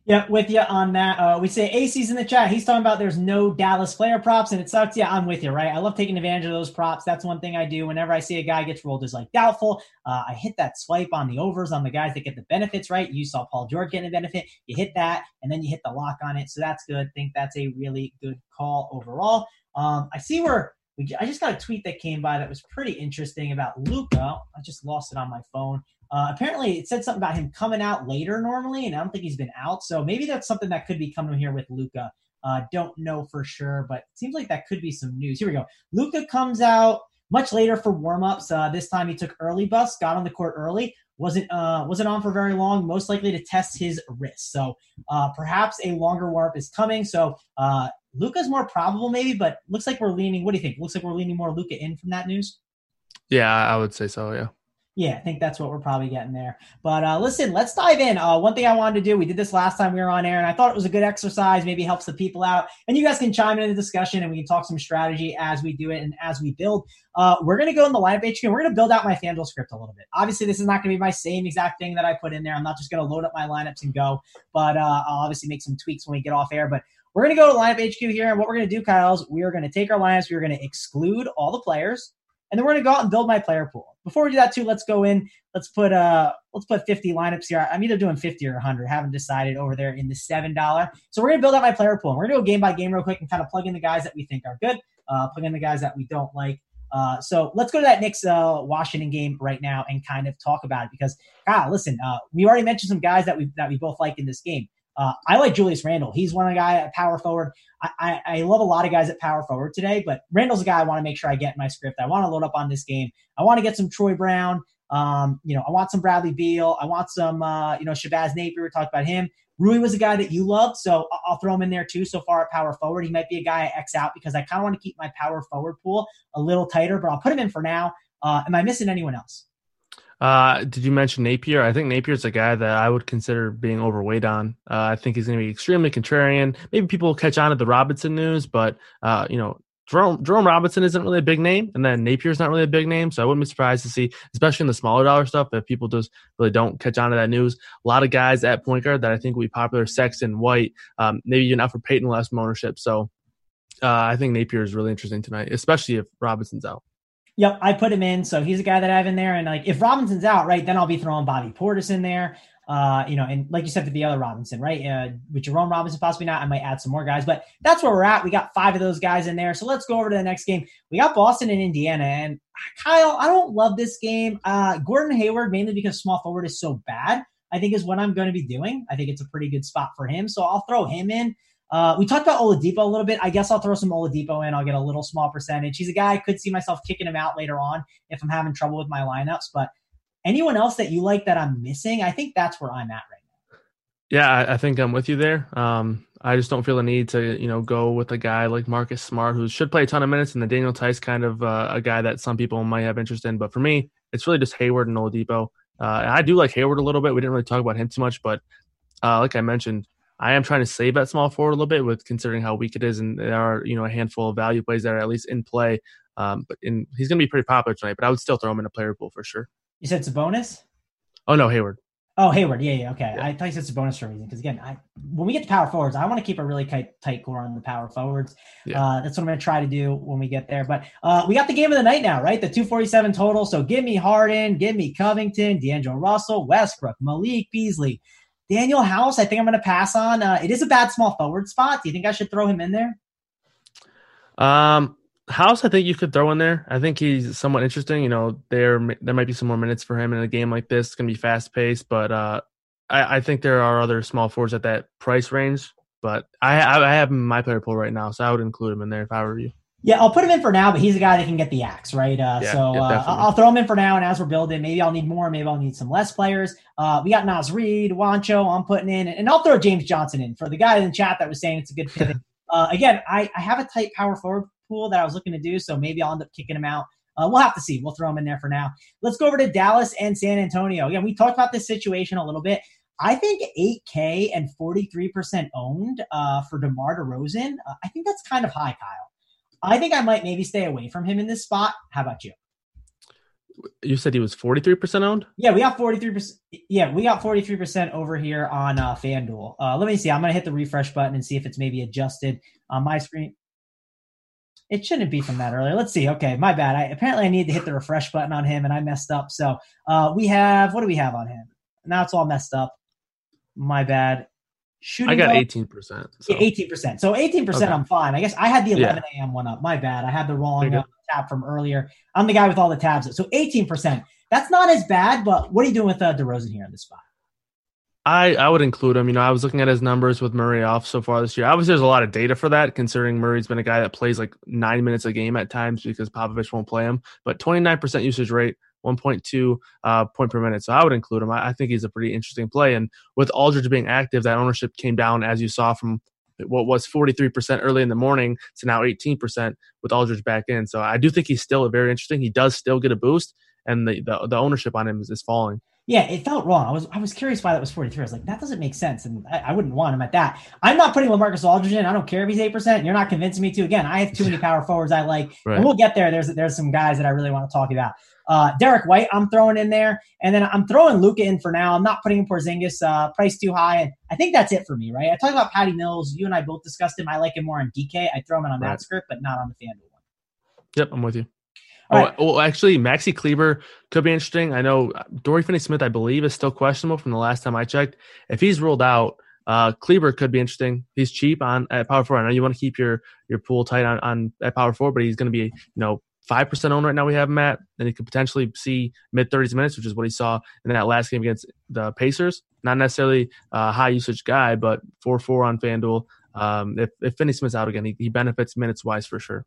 Yeah, with you on that. Uh, we say AC's in the chat. He's talking about there's no Dallas player props, and it sucks. Yeah, I'm with you, right? I love taking advantage of those props. That's one thing I do whenever I see a guy gets rolled as like doubtful. Uh, I hit that swipe on the overs on the guys that get the benefits, right? You saw Paul George getting a benefit. You hit that, and then you hit the lock on it. So that's good. I think that's a really good call overall. Um, I see where we, I just got a tweet that came by that was pretty interesting about Luka. I just lost it on my phone. Uh, apparently, it said something about him coming out later normally, and I don't think he's been out. So maybe that's something that could be coming here with Luka. Uh, don't know for sure, but it seems like that could be some news. Here we go. Luka comes out much later for warmups. Uh, this time he took early bus, got on the court early, wasn't uh, wasn't on for very long, most likely to test his wrist. So uh, perhaps a longer warp is coming. So uh, Luka's more probable, maybe, but looks like we're leaning. What do you think? Looks like we're leaning more Luka in from that news. Yeah, I would say so. Yeah. Yeah, I think that's what we're probably getting there. But uh, listen, let's dive in. Uh, one thing I wanted to do, we did this last time we were on air, and I thought it was a good exercise. Maybe helps the people out, and you guys can chime in the discussion, and we can talk some strategy as we do it and as we build. Uh, we're going to go in the lineup HQ, and we're going to build out my FanDuel script a little bit. Obviously, this is not going to be my same exact thing that I put in there. I'm not just going to load up my lineups and go, but uh, I'll obviously make some tweaks when we get off air. But we're going to go to lineup HQ here, and what we're going to do, Kyle, is we are going to take our lineups. We're going to exclude all the players and then we're gonna go out and build my player pool. Before we do that too, let's go in. Let's put uh let's put 50 lineups here. I'm either doing 50 or 100. Haven't decided over there in the seven dollar. So we're gonna build out my player pool. We're gonna go game by game real quick and kind of plug in the guys that we think are good, uh, plug in the guys that we don't like. Uh, so let's go to that Knicks uh, Washington game right now and kind of talk about it because, ah, listen, uh, we already mentioned some guys that we that we both like in this game. Uh, I like Julius Randle. He's one of the guy at power forward. I, I, I, love a lot of guys at power forward today, but Randle's a guy I want to make sure I get in my script. I want to load up on this game. I want to get some Troy Brown. Um, you know, I want some Bradley Beal. I want some, uh, you know, Shabazz Napier. We talked about him. Rui was a guy that you loved, so I'll throw him in there too. So far at power forward, he might be a guy I X out because I kind of want to keep my power forward pool a little tighter, but I'll put him in for now. Uh, am I missing anyone else? Uh, did you mention Napier? I think Napier's a guy that I would consider being overweight on. Uh, I think he's going to be extremely contrarian. Maybe people will catch on to the Robinson news, but uh, you know, Jerome, Jerome Robinson isn't really a big name, and then Napier's not really a big name. So I wouldn't be surprised to see, especially in the smaller dollar stuff, if people just really don't catch on to that news. A lot of guys at point guard that I think will be popular: Sexton, White, um, maybe even for Payton less ownership. So uh, I think Napier is really interesting tonight, especially if Robinson's out. Yep, I put him in. So he's a guy that I have in there. And like if Robinson's out, right, then I'll be throwing Bobby Portis in there. Uh, you know, and like you said for the other Robinson, right? Uh, with Jerome Robinson, possibly not. I might add some more guys, but that's where we're at. We got five of those guys in there. So let's go over to the next game. We got Boston and Indiana. And Kyle, I don't love this game. Uh, Gordon Hayward, mainly because small forward is so bad, I think is what I'm going to be doing. I think it's a pretty good spot for him. So I'll throw him in. Uh, we talked about Oladipo a little bit. I guess I'll throw some Oladipo in. I'll get a little small percentage. He's a guy I could see myself kicking him out later on if I'm having trouble with my lineups. But anyone else that you like that I'm missing, I think that's where I'm at right now. Yeah, I, I think I'm with you there. Um, I just don't feel the need to, you know, go with a guy like Marcus Smart who should play a ton of minutes, and the Daniel Theis kind of uh, a guy that some people might have interest in. But for me, it's really just Hayward and Oladipo. Uh, I do like Hayward a little bit. We didn't really talk about him too much, but uh, like I mentioned, I am trying to save that small forward a little bit with considering how weak it is, and there are you know a handful of value plays that are at least in play. Um, but in, he's going to be pretty popular tonight. But I would still throw him in a player pool for sure. You said it's a bonus. Oh no, Hayward. Oh Hayward, yeah, yeah, okay. Yeah. I thought you said it's a bonus for a reason because again, I, when we get to power forwards, I want to keep a really tight, tight core on the power forwards. Yeah. Uh, that's what I'm going to try to do when we get there. But uh, we got the game of the night now, right? The 247 total. So give me Harden, give me Covington, D'Angelo Russell, Westbrook, Malik Beasley. Danuel House, I think I'm going to pass on. Uh, it is a bad small forward spot. Do you think I should throw him in there? Um, House, I think you could throw in there. I think he's somewhat interesting. You know, there there might be some more minutes for him in a game like this. It's going to be fast paced, but uh, I, I, think there are other small forwards at that price range. But I, I have my player pool right now, so I would include him in there if I were you. Yeah, I'll put him in for now, but he's a guy that can get the axe, right? Uh, Yeah, so yeah, uh. I'll throw him in for now, and as we're building, maybe I'll need more, maybe I'll need some less players. Uh, we got Naz Reid, Juancho, I'm putting in, and I'll throw James Johnson in for the guy in the chat that was saying it's a good pivot. uh, again, I, I have a tight power forward pool that I was looking to do, so maybe I'll end up kicking him out. Uh, we'll have to see. We'll throw him in there for now. Let's go over to Dallas and San Antonio. Again, we talked about this situation a little bit. I think 8K and 43% owned uh, for DeMar DeRozan. Uh, I think that's kind of high, Kyle. I think I might maybe stay away from him in this spot. How about you? You said he was 43% owned? Yeah, we got 43%. Yeah, we got 43% over here on uh, FanDuel. Uh, let me see. I'm going to hit the refresh button and see if it's maybe adjusted on my screen. It shouldn't be from that earlier. Let's see. Okay, my bad. I apparently I need to hit the refresh button on him, and I messed up. So uh, we have what do we have on him? Now it's all messed up. My bad. Shooting I got 18%. Eighteen percent. So eighteen percent, Okay. I'm fine. I guess I had the Yeah. eleven a.m. one up. My bad. I had the wrong uh, tab from earlier. I'm the guy with all the tabs. So eighteen percent. That's not as bad. But what are you doing with uh, DeRozan here in this spot? I, I would include him. You know, I was looking at his numbers with Murray off so far this year. Obviously, there's a lot of data for that, considering Murray's been a guy that plays like nine minutes a game at times because Popovich won't play him. But 29% usage rate, 1.2 uh, point per minute. So I would include him. I, I think he's a pretty interesting play. And with Aldridge being active, that ownership came down, as you saw, from what was 43% early in the morning to now 18% with Aldridge back in. So I do think he's still a very interesting. He does still get a boost, and the, the, the ownership on him is, is falling. Yeah, it felt wrong. I was I was curious why that was 43. I was like, that doesn't make sense, and I, I wouldn't want him at that. I'm not putting LaMarcus Aldridge in. I don't care if he's eight percent. You're not convincing me to. Again, I have too many power forwards I like, Right. and we'll get there. There's there's some guys that I really want to talk about. Uh, Derrick White, I'm throwing in there, and then I'm throwing Luka in for now. I'm not putting in Porzingis. Uh, price too high, and I think that's it for me. Right? I talked about Patty Mills. You and I both discussed him. I like him more on DK. I throw him in on that script, but not on the FanDuel one. Yep, I'm with you. All oh, right. well, actually, Maxi Kleber could be interesting. I know uh, Dorian Finney Smith, I believe, is still questionable from the last time I checked. If he's ruled out, uh, Kleber could be interesting. He's cheap on at power four. I know you want to keep your your pool tight on, on at power four, but he's going to be you know five percent owned right now. We have him at, and he could potentially see mid thirties minutes, which is what he saw in that last game against the Pacers. Not necessarily a high usage guy, but four four on FanDuel. Um, if if Finney Smith's out again, he, he benefits minutes wise for sure.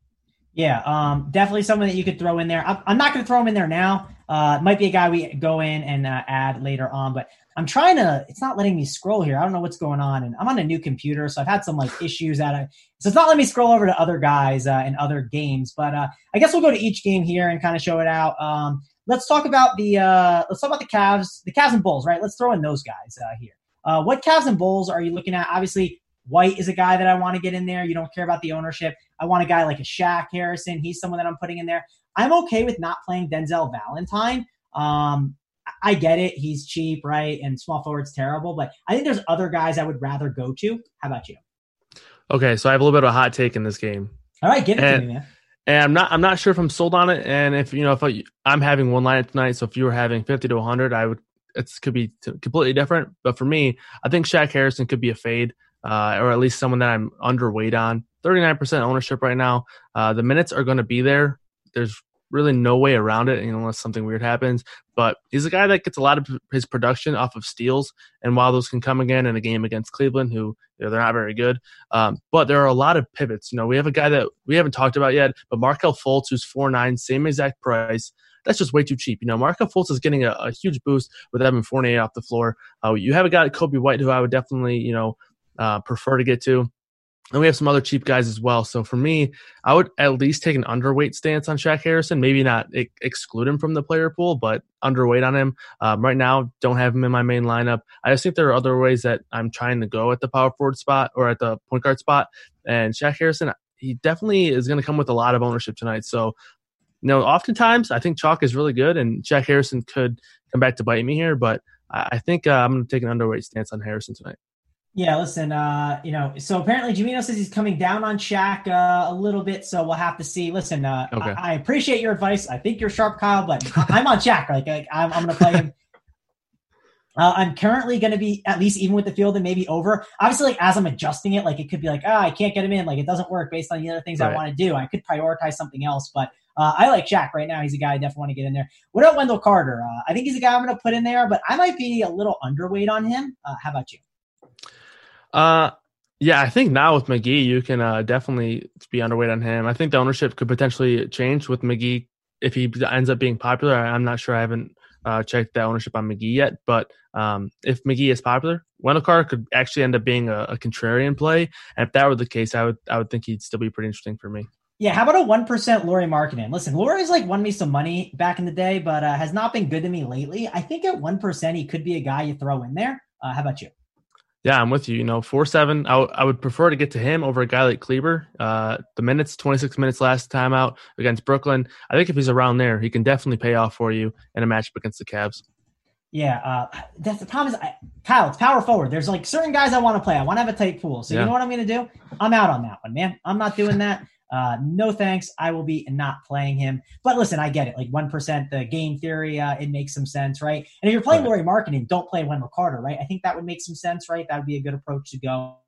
Yeah, um, definitely someone that you could throw in there. I'm, I'm not going to throw him in there now. Uh, might be a guy we go in and uh, add later on, but I'm trying to. It's not letting me scroll here. I don't know what's going on, and I'm on a new computer, so I've had some like issues at it. So it's not letting me scroll over to other guys uh, and other games. But uh, I guess we'll go to each game here and kind of show it out. Um, let's talk about the uh, let's talk about the Cavs, the Cavs and Bulls, right? Let's throw in those guys uh, here. Uh, what Cavs and Bulls are you looking at? Obviously, White is a guy that I want to get in there. You don't care about the ownership. I want a guy like a Shaq Harrison. He's someone that I'm putting in there. I'm okay with not playing Denzel Valentine. Um, I get it. He's cheap, right? And small forward's terrible, but I think there's other guys I would rather go to. How about you? Okay, so I have a little bit of a hot take in this game. All right, give it And- to me, man. And I'm not I'm not sure if I'm sold on it. And if you know if I, I'm having one line tonight, so if you were having 50 to 100, I would it could be completely different. But for me, I think Shaq Harrison could be a fade, uh, or at least someone that I'm underweight on. 39% ownership right now. Uh, the minutes are going to be there. There's really no way around it, unless something weird happens. But he's a guy that gets a lot of his production off of steals, and while those can come again in a game against Cleveland, who you know, they're not very good, um, but there are a lot of pivots. You know, we have a guy that we haven't talked about yet, but Markelle Fultz, who's four nine, same exact price. That's just way too cheap. You know, Markelle Fultz is getting a, a huge boost with Evan Fournier off the floor. Uh, you have a guy Coby White, who I would definitely, you know, uh, prefer to get to. And we have some other cheap guys as well. So for me, I would at least take an underweight stance on Shaq Harrison. Maybe not ex- exclude him from the player pool, but underweight on him. Um, right now, don't have him in my main lineup. I just think there are other ways that I'm trying to go at the power forward spot or at the point guard spot. And Shaq Harrison, he definitely is going to come with a lot of ownership tonight. So, you know, oftentimes I think chalk is really good, and Shaq Harrison could come back to bite me here. But I think uh, I'm going to take an underweight stance on Harrison tonight. Yeah, listen, uh, you know, so apparently Jamino says he's coming down on Shaq uh, a little bit, so we'll have to see. Listen, uh, Okay. I, I appreciate your advice. I think you're sharp, Kyle, but I'm on Shaq. Like, like I'm, I'm going to play him. Uh, I'm currently going to be at least even with the field and maybe over. Obviously, like as I'm adjusting it, like it could be like, ah, I can't get him in. Like it doesn't work based on the other things I want to do. I could prioritize something else, but uh, I like Shaq right now. He's a guy I definitely want to get in there. What about Wendell Carter? Uh, I think he's a guy I'm going to put in there, but I might be a little underweight on him. Uh, how about you? Uh, Yeah, I think now with McGee, you can uh, definitely be underweight on him. I think the ownership could potentially change with McGee if he ends up being popular. I'm not sure. I haven't uh, checked the ownership on McGee yet, but um, if McGee is popular, Wendell Carter could actually end up being a, a, contrarian play. And if that were the case, I would I would think he'd still be pretty interesting for me. Yeah, how about a one percent Lauri Markkanen? Listen, Lauri's like won me some money back in the day, but uh, has not been good to me lately. I think at one percent, he could be a guy you throw in there. Uh, how about you? Yeah, I'm with you. You know, four seven. I, w- I would prefer to get to him over a guy like Kleber. Uh, the minutes, 26 minutes last time out against Brooklyn. I think if he's around there, he can definitely pay off for you in a matchup against the Cavs. Yeah, uh, that's the problem. Is I, Kyle, it's power forward. There's like certain guys I want to play. I want to have a tight pool. So yeah. you know what I'm going to do? I'm out on that one, man. I'm not doing that. Uh, no thanks. I will be not playing him. But listen, I get it. Like 1%, the game theory, uh, it makes some sense, right? And if you're playing right. Lauri Markkanen, don't play Wendell Carter, right? I think that would make some sense, right? That would be a good approach to go.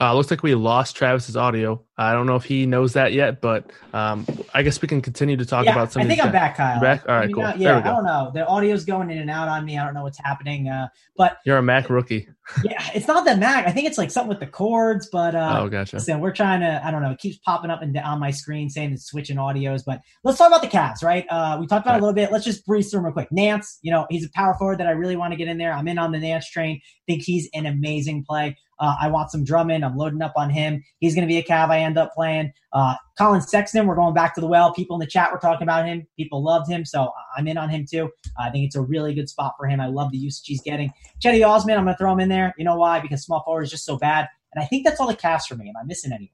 Uh, looks like we lost Travis's audio. I don't know if he knows that yet, but um, I guess we can continue to talk yeah, about some. I think I'm back, Kyle. Back? All right, cool. yeah, I don't know. The audio's going in and out on me. I don't know what's happening. Uh, but you're a Mac rookie. yeah, it's not that Mac. I think it's like something with the cords. But uh, oh, gotcha. Listen, we're trying to. I don't know. It keeps popping up and on my screen saying it's switching audios. But let's talk about the Cavs, right? Uh, we talked about right. a little bit. Let's just breeze through real quick. Nance, you know, he's a power forward that I really want to get in there. I'm in on the Nance train. Think he's an amazing play. Uh, I want some Drummond. I'm loading up on him. He's going to be a Cav I end up playing. Uh, Collin Sexton, we're going back to the well. People in the chat were talking about him. People loved him, so I'm in on him too. I think it's a really good spot for him. I love the usage he's getting. Cedi Osman, I'm going to throw him in there. You know why? Because small forward is just so bad. And I think that's all the Cavs for me. Am I missing anyone?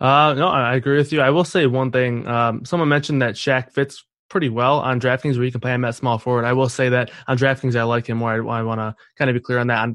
Uh, no, I agree with you. I will say one thing. Um, someone mentioned that Shaq fits pretty well on DraftKings where you can play him at small forward. I will say that on DraftKings I like him more. I, I want to kind of be clear on that.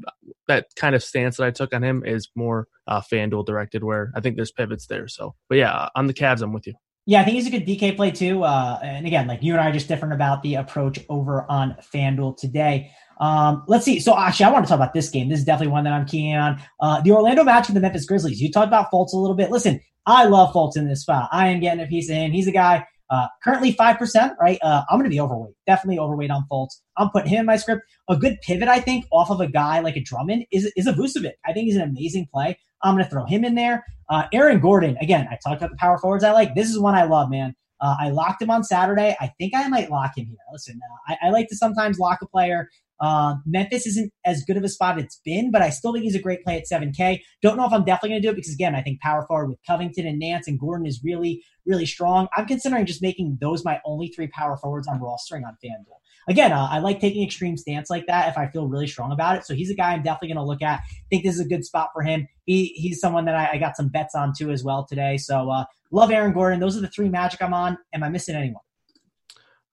That kind of stance that I took on him is more uh, FanDuel directed, where I think there's pivots there. So, but yeah, on the Cavs, I'm with you. Yeah, I think he's a good DK play too. Uh, and again, like you and I are just different about the approach over on FanDuel today. Um, let's see. So actually, I want to talk about this game. This is definitely one that I'm keying on. Uh, the Orlando match with the Memphis Grizzlies. You talked about Fultz a little bit. Listen, I love Fultz in this spot. I am getting a piece him. He's a guy uh, currently 5%, right? Uh, I'm going to be overweight. Definitely overweight on Fultz. I'm putting him in my script. A good pivot, I think, off of a guy like a Drummond is, is a Vucevic. I think he's an amazing play. I'm going to throw him in there. Uh, Aaron Gordon, again, I talked about the power forwards I like. This is one I love, man. Uh, I locked him on Saturday. I think I might lock him here. Listen, uh, I, I, like to sometimes lock a player uh, Memphis isn't as good of a spot it's been, but I still think he's a great play at 7K. Don't know if I'm definitely going to do it because, again, I think power forward with Covington and Nance and Gordon is really, really strong. I'm considering just making those my only three power forwards I'm rostering on FanDuel. Again, uh, I like taking extreme stance like that if I feel really strong about it. So he's a guy I'm definitely going to look at. think this is a good spot for him. He, he's someone that I, I got some bets on too as well today. So uh, love Aaron Gordon. Those are the three magic I'm on. Am I missing anyone?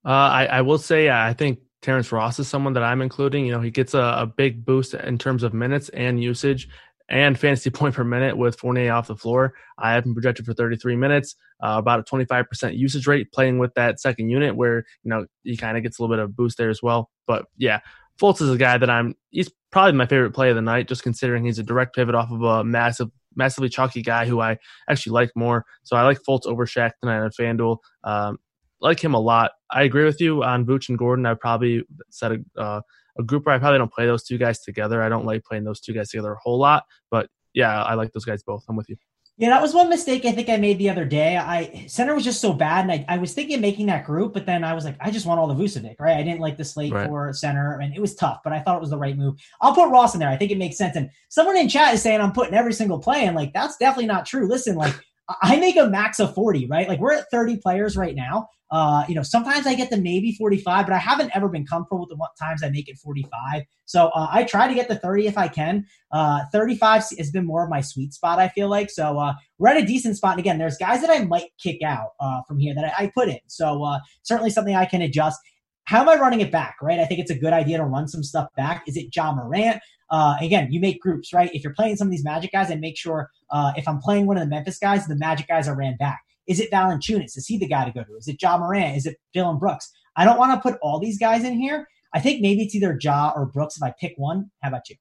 Uh, I, I will say I think Terrence Ross is someone that I'm including. You know, he gets a, a big boost in terms of minutes and usage and fantasy point per minute with Fournier off the floor. I have him projected for 33 minutes, uh, about a 25% usage rate playing with that second unit where, you know, he kind of gets a little bit of boost there as well. But yeah, Fultz is a guy that I'm, he's probably my favorite play of the night, just considering he's a direct pivot off of a massive, massively chalky guy who I actually like more. So I like Fultz over Shaq tonight on FanDuel. Um, like him a lot. I agree with you on Vooch and Gordon. I probably said a, uh, a group where I probably don't play those two guys together. I don't like playing those two guys together a whole lot, but yeah, I like those guys both. I'm with you. Yeah, that was one mistake I think I made the other day. I center was just so bad, and I, I was thinking of making that group, but then I was like, I just want all the Vucevic, right? I didn't like the slate right. for center, and it was tough, but I thought it was the right move. I'll put Ross in there. I think it makes sense. And someone in chat is saying I'm putting every single play, and like that's definitely not true. Listen, like I make a max of 40, right? Like we're at 30 players right now. Uh, you know, sometimes I get to maybe 45, but I haven't ever been comfortable with the times I make it 45. So uh, I try to get to 30 if I can. Uh, 35 has been more of my sweet spot, I feel like. So uh, we're at a decent spot. And again, there's guys that I might kick out uh, from here that I, I put in. So uh, certainly something I can adjust. How am I running it back, right? I think it's a good idea to run some stuff back. Is it Ja Morant? Uh, again, you make groups, right? If you're playing some of these Magic guys, I make sure uh, if I'm playing one of the Memphis guys, the Magic guys are ran back. Is it Valanciunas? Is he the guy to go to? Is it Ja Morant? Is it Dillon Brooks? I don't want to put all these guys in here. I think maybe it's either Ja or Brooks if I pick one. How about you?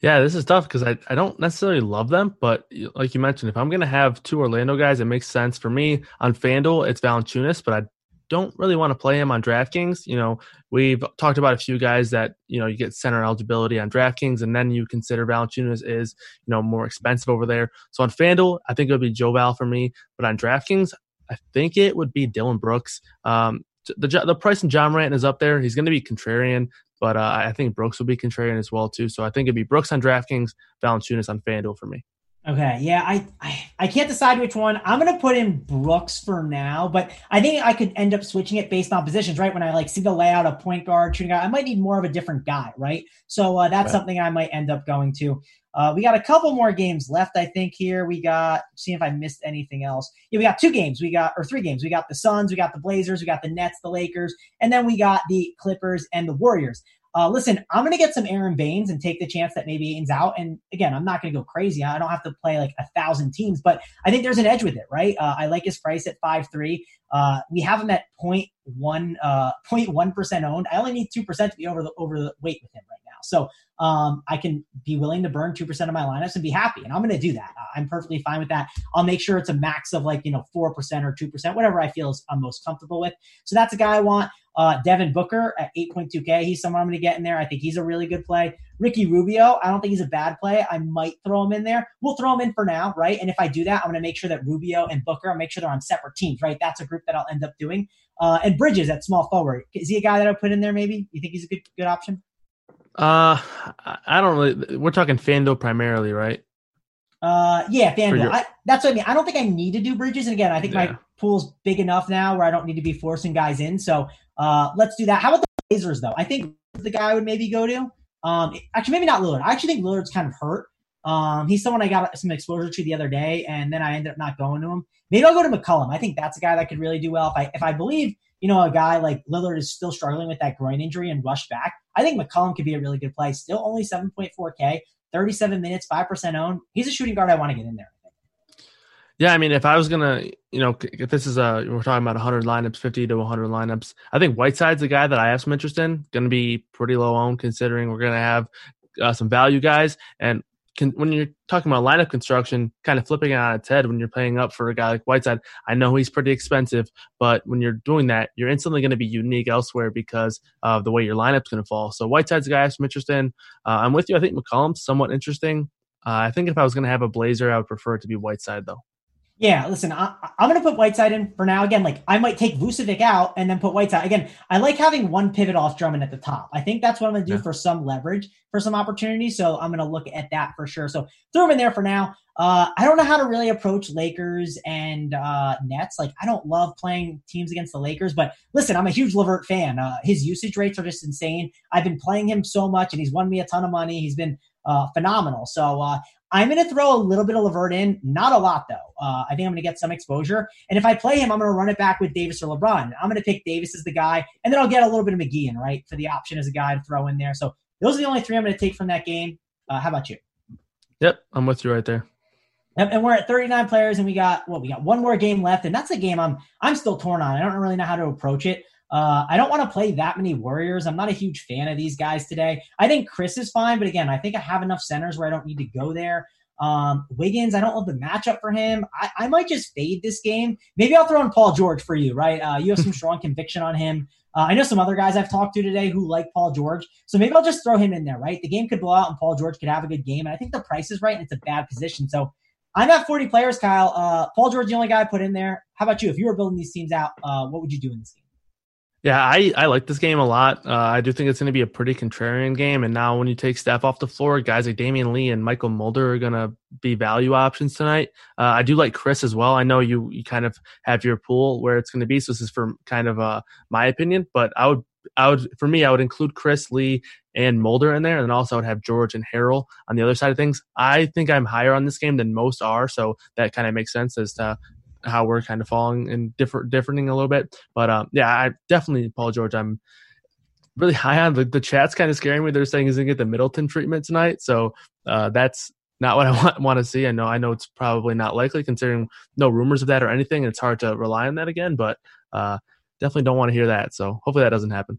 Yeah, this is tough because I, I don't necessarily love them, but like you mentioned, if I'm going to have two Orlando guys, it makes sense for me. On FanDuel, it's Valanciunas, but I don't really want to play him on DraftKings. You know, we've talked about a few guys that you know you get center eligibility on DraftKings, and then you consider Valanciunas is you know more expensive over there. So on FanDuel, I think it would be Joe Val for me, but on DraftKings, I think it would be Dillon Brooks. Um, the the price in Ja Morant is up there. He's going to be contrarian, but uh, I think Brooks will be contrarian as well too. So I think it'd be Brooks on DraftKings, Valanciunas on FanDuel for me. Okay, yeah, I, I, I can't decide which one. I'm gonna put in Brooks for now, but I think I could end up switching it based on positions, right? When I like see the layout of point guard, shooting guard, I might need more of a different guy, right? So uh, that's right. something I might end up going to. Uh, we got a couple more games left, I think. Here we got. See if I missed anything else. Yeah, we got two games. We got or three games. We got the Suns, we got the Blazers, we got the Nets, the Lakers, and then we got the Clippers and the Warriors. Uh, listen, I'm going to get some Aron Baynes and take the chance that maybe Ayton's out. And again, I'm not going to go crazy. I don't have to play like a thousand teams, but I think there's an edge with it, right? Uh, I like his price at five three. Uh, we have him at 0.1 uh, 0.1 percent owned. I only need two percent to be over the over the weight with him right. So um, I can be willing to burn 2% of my lineups and be happy. And I'm going to do that. I'm perfectly fine with that. I'll make sure it's a max of like, you know, 4% or 2%, whatever I feel is I'm most comfortable with. So that's a guy I want. Uh, Devin Booker at 8.2K. He's someone I'm going to get in there. I think he's a really good play. Ricky Rubio, I don't think he's a bad play. I might throw him in there. We'll throw him in for now, right? And if I do that, I'm going to make sure that Rubio and Booker, I'll make sure they're on separate teams, right? That's a group that I'll end up doing. Uh, and Bridges at small forward. Is he a guy that I'll put in there maybe? You think he's a good good option? Uh, I don't really. We're talking FanDuel primarily, right? Uh, yeah, FanDuel. Your... I, that's what I mean. I don't think I need to do bridges, and again, I think yeah. my pool's big enough now where I don't need to be forcing guys in. So, uh, let's do that. How about the Blazers though? I think the guy I would maybe go to. Um, actually, maybe not Lillard. I actually think Lillard's kind of hurt. Um, he's someone I got some exposure to the other day, and then I ended up not going to him. Maybe I'll go to McCollum. I think that's a guy that could really do well. If I if I believe you know, a guy like Lillard is still struggling with that groin injury and rushed back. I think McCollum could be a really good play. Still only 7.4K, 37 minutes, 5% owned. He's a shooting guard I want to get in there. Yeah, I mean, if I was gonna, you know, if this is a, we're talking about 100 lineups, 50 to 100 lineups. I think Whiteside's a guy that I have some interest in. Going to be pretty low owned, considering we're going to have uh, some value guys, and when you're talking about lineup construction, kind of flipping it on its head when you're paying up for a guy like Whiteside. I know he's pretty expensive, but when you're doing that, you're instantly going to be unique elsewhere because of the way your lineup's going to fall. So Whiteside's a guy I'm interested in. Uh, I'm with you. I think McCollum's somewhat interesting. Uh, I think if I was going to have a Blazer, I would prefer it to be Whiteside though. Yeah, listen, I, am going to put Whiteside in for now. Again, like I might take Vucevic out and then put Whiteside. Again, I like having one pivot off Drummond at the top. I think that's what I'm going to do yeah. for some leverage, for some opportunity. So I'm going to look at that for sure. So throw him in there for now. Uh, I don't know how to really approach Lakers and uh, Nets. Like, I don't love playing teams against the Lakers, but listen, I'm a huge LeVert fan. Uh, his usage rates are just insane. I've been playing him so much, and he's won me a ton of money. He's been uh, phenomenal. So uh, I'm going to throw a little bit of LeVert in, not a lot though. Uh, I think I'm going to get some exposure. And if I play him, I'm going to run it back with Davis or LeBron. I'm going to pick Davis as the guy, and then I'll get a little bit of McGee in, right, for the option as a guy to throw in there. So those are the only three I'm going to take from that game. How about you? Yep, I'm with you right there. And we're at 39 players, and we got well, we got one more game left, and that's a game I'm I'm still torn on. I don't really know how to approach it. Uh, I don't want to play that many Warriors. I'm not a huge fan of these guys today. I think Chriss is fine, but again, I think I have enough centers where I don't need to go there. Um, Wiggins, I don't love the matchup for him. I, I, might just fade this game. Maybe I'll throw in Paul George for you, right? Uh, you have some strong conviction on him. Uh, I know some other guys I've talked to today who like Paul George. So maybe I'll just throw him in there, right? The game could blow out and Paul George could have a good game. And I think the price is right and it's a bad position. So I'm at 40 players, Kyle. Uh, Paul George, the only guy I put in there. How about you? If you were building these teams out, uh, what would you do in this game? Yeah, I, I like this game a lot. Uh, I do think it's going to be a pretty contrarian game. And now, when you take Steph off the floor, guys like Damion Lee and Mychal Mulder are going to be value options tonight. Uh, I do like Chriss as well. I know you you kind of have your pool where it's going to be. So this is for kind of uh, my opinion, but I would I would for me I would include Chriss Lee and Mulder in there, and then also I would have George and Harrell on the other side of things. I think I'm higher on this game than most are, so that kind of makes sense as to how we're kind of falling and different differing a little bit. But um, yeah, I definitely Paul George. I'm really high on the, the chat's kind of scaring me. They're saying he's gonna get the Middleton treatment tonight, so uh, that's not what I want want to see. I know I know it's probably not likely considering no rumors of that or anything. And it's hard to rely on that again, but uh, definitely don't want to hear that. So hopefully that doesn't happen.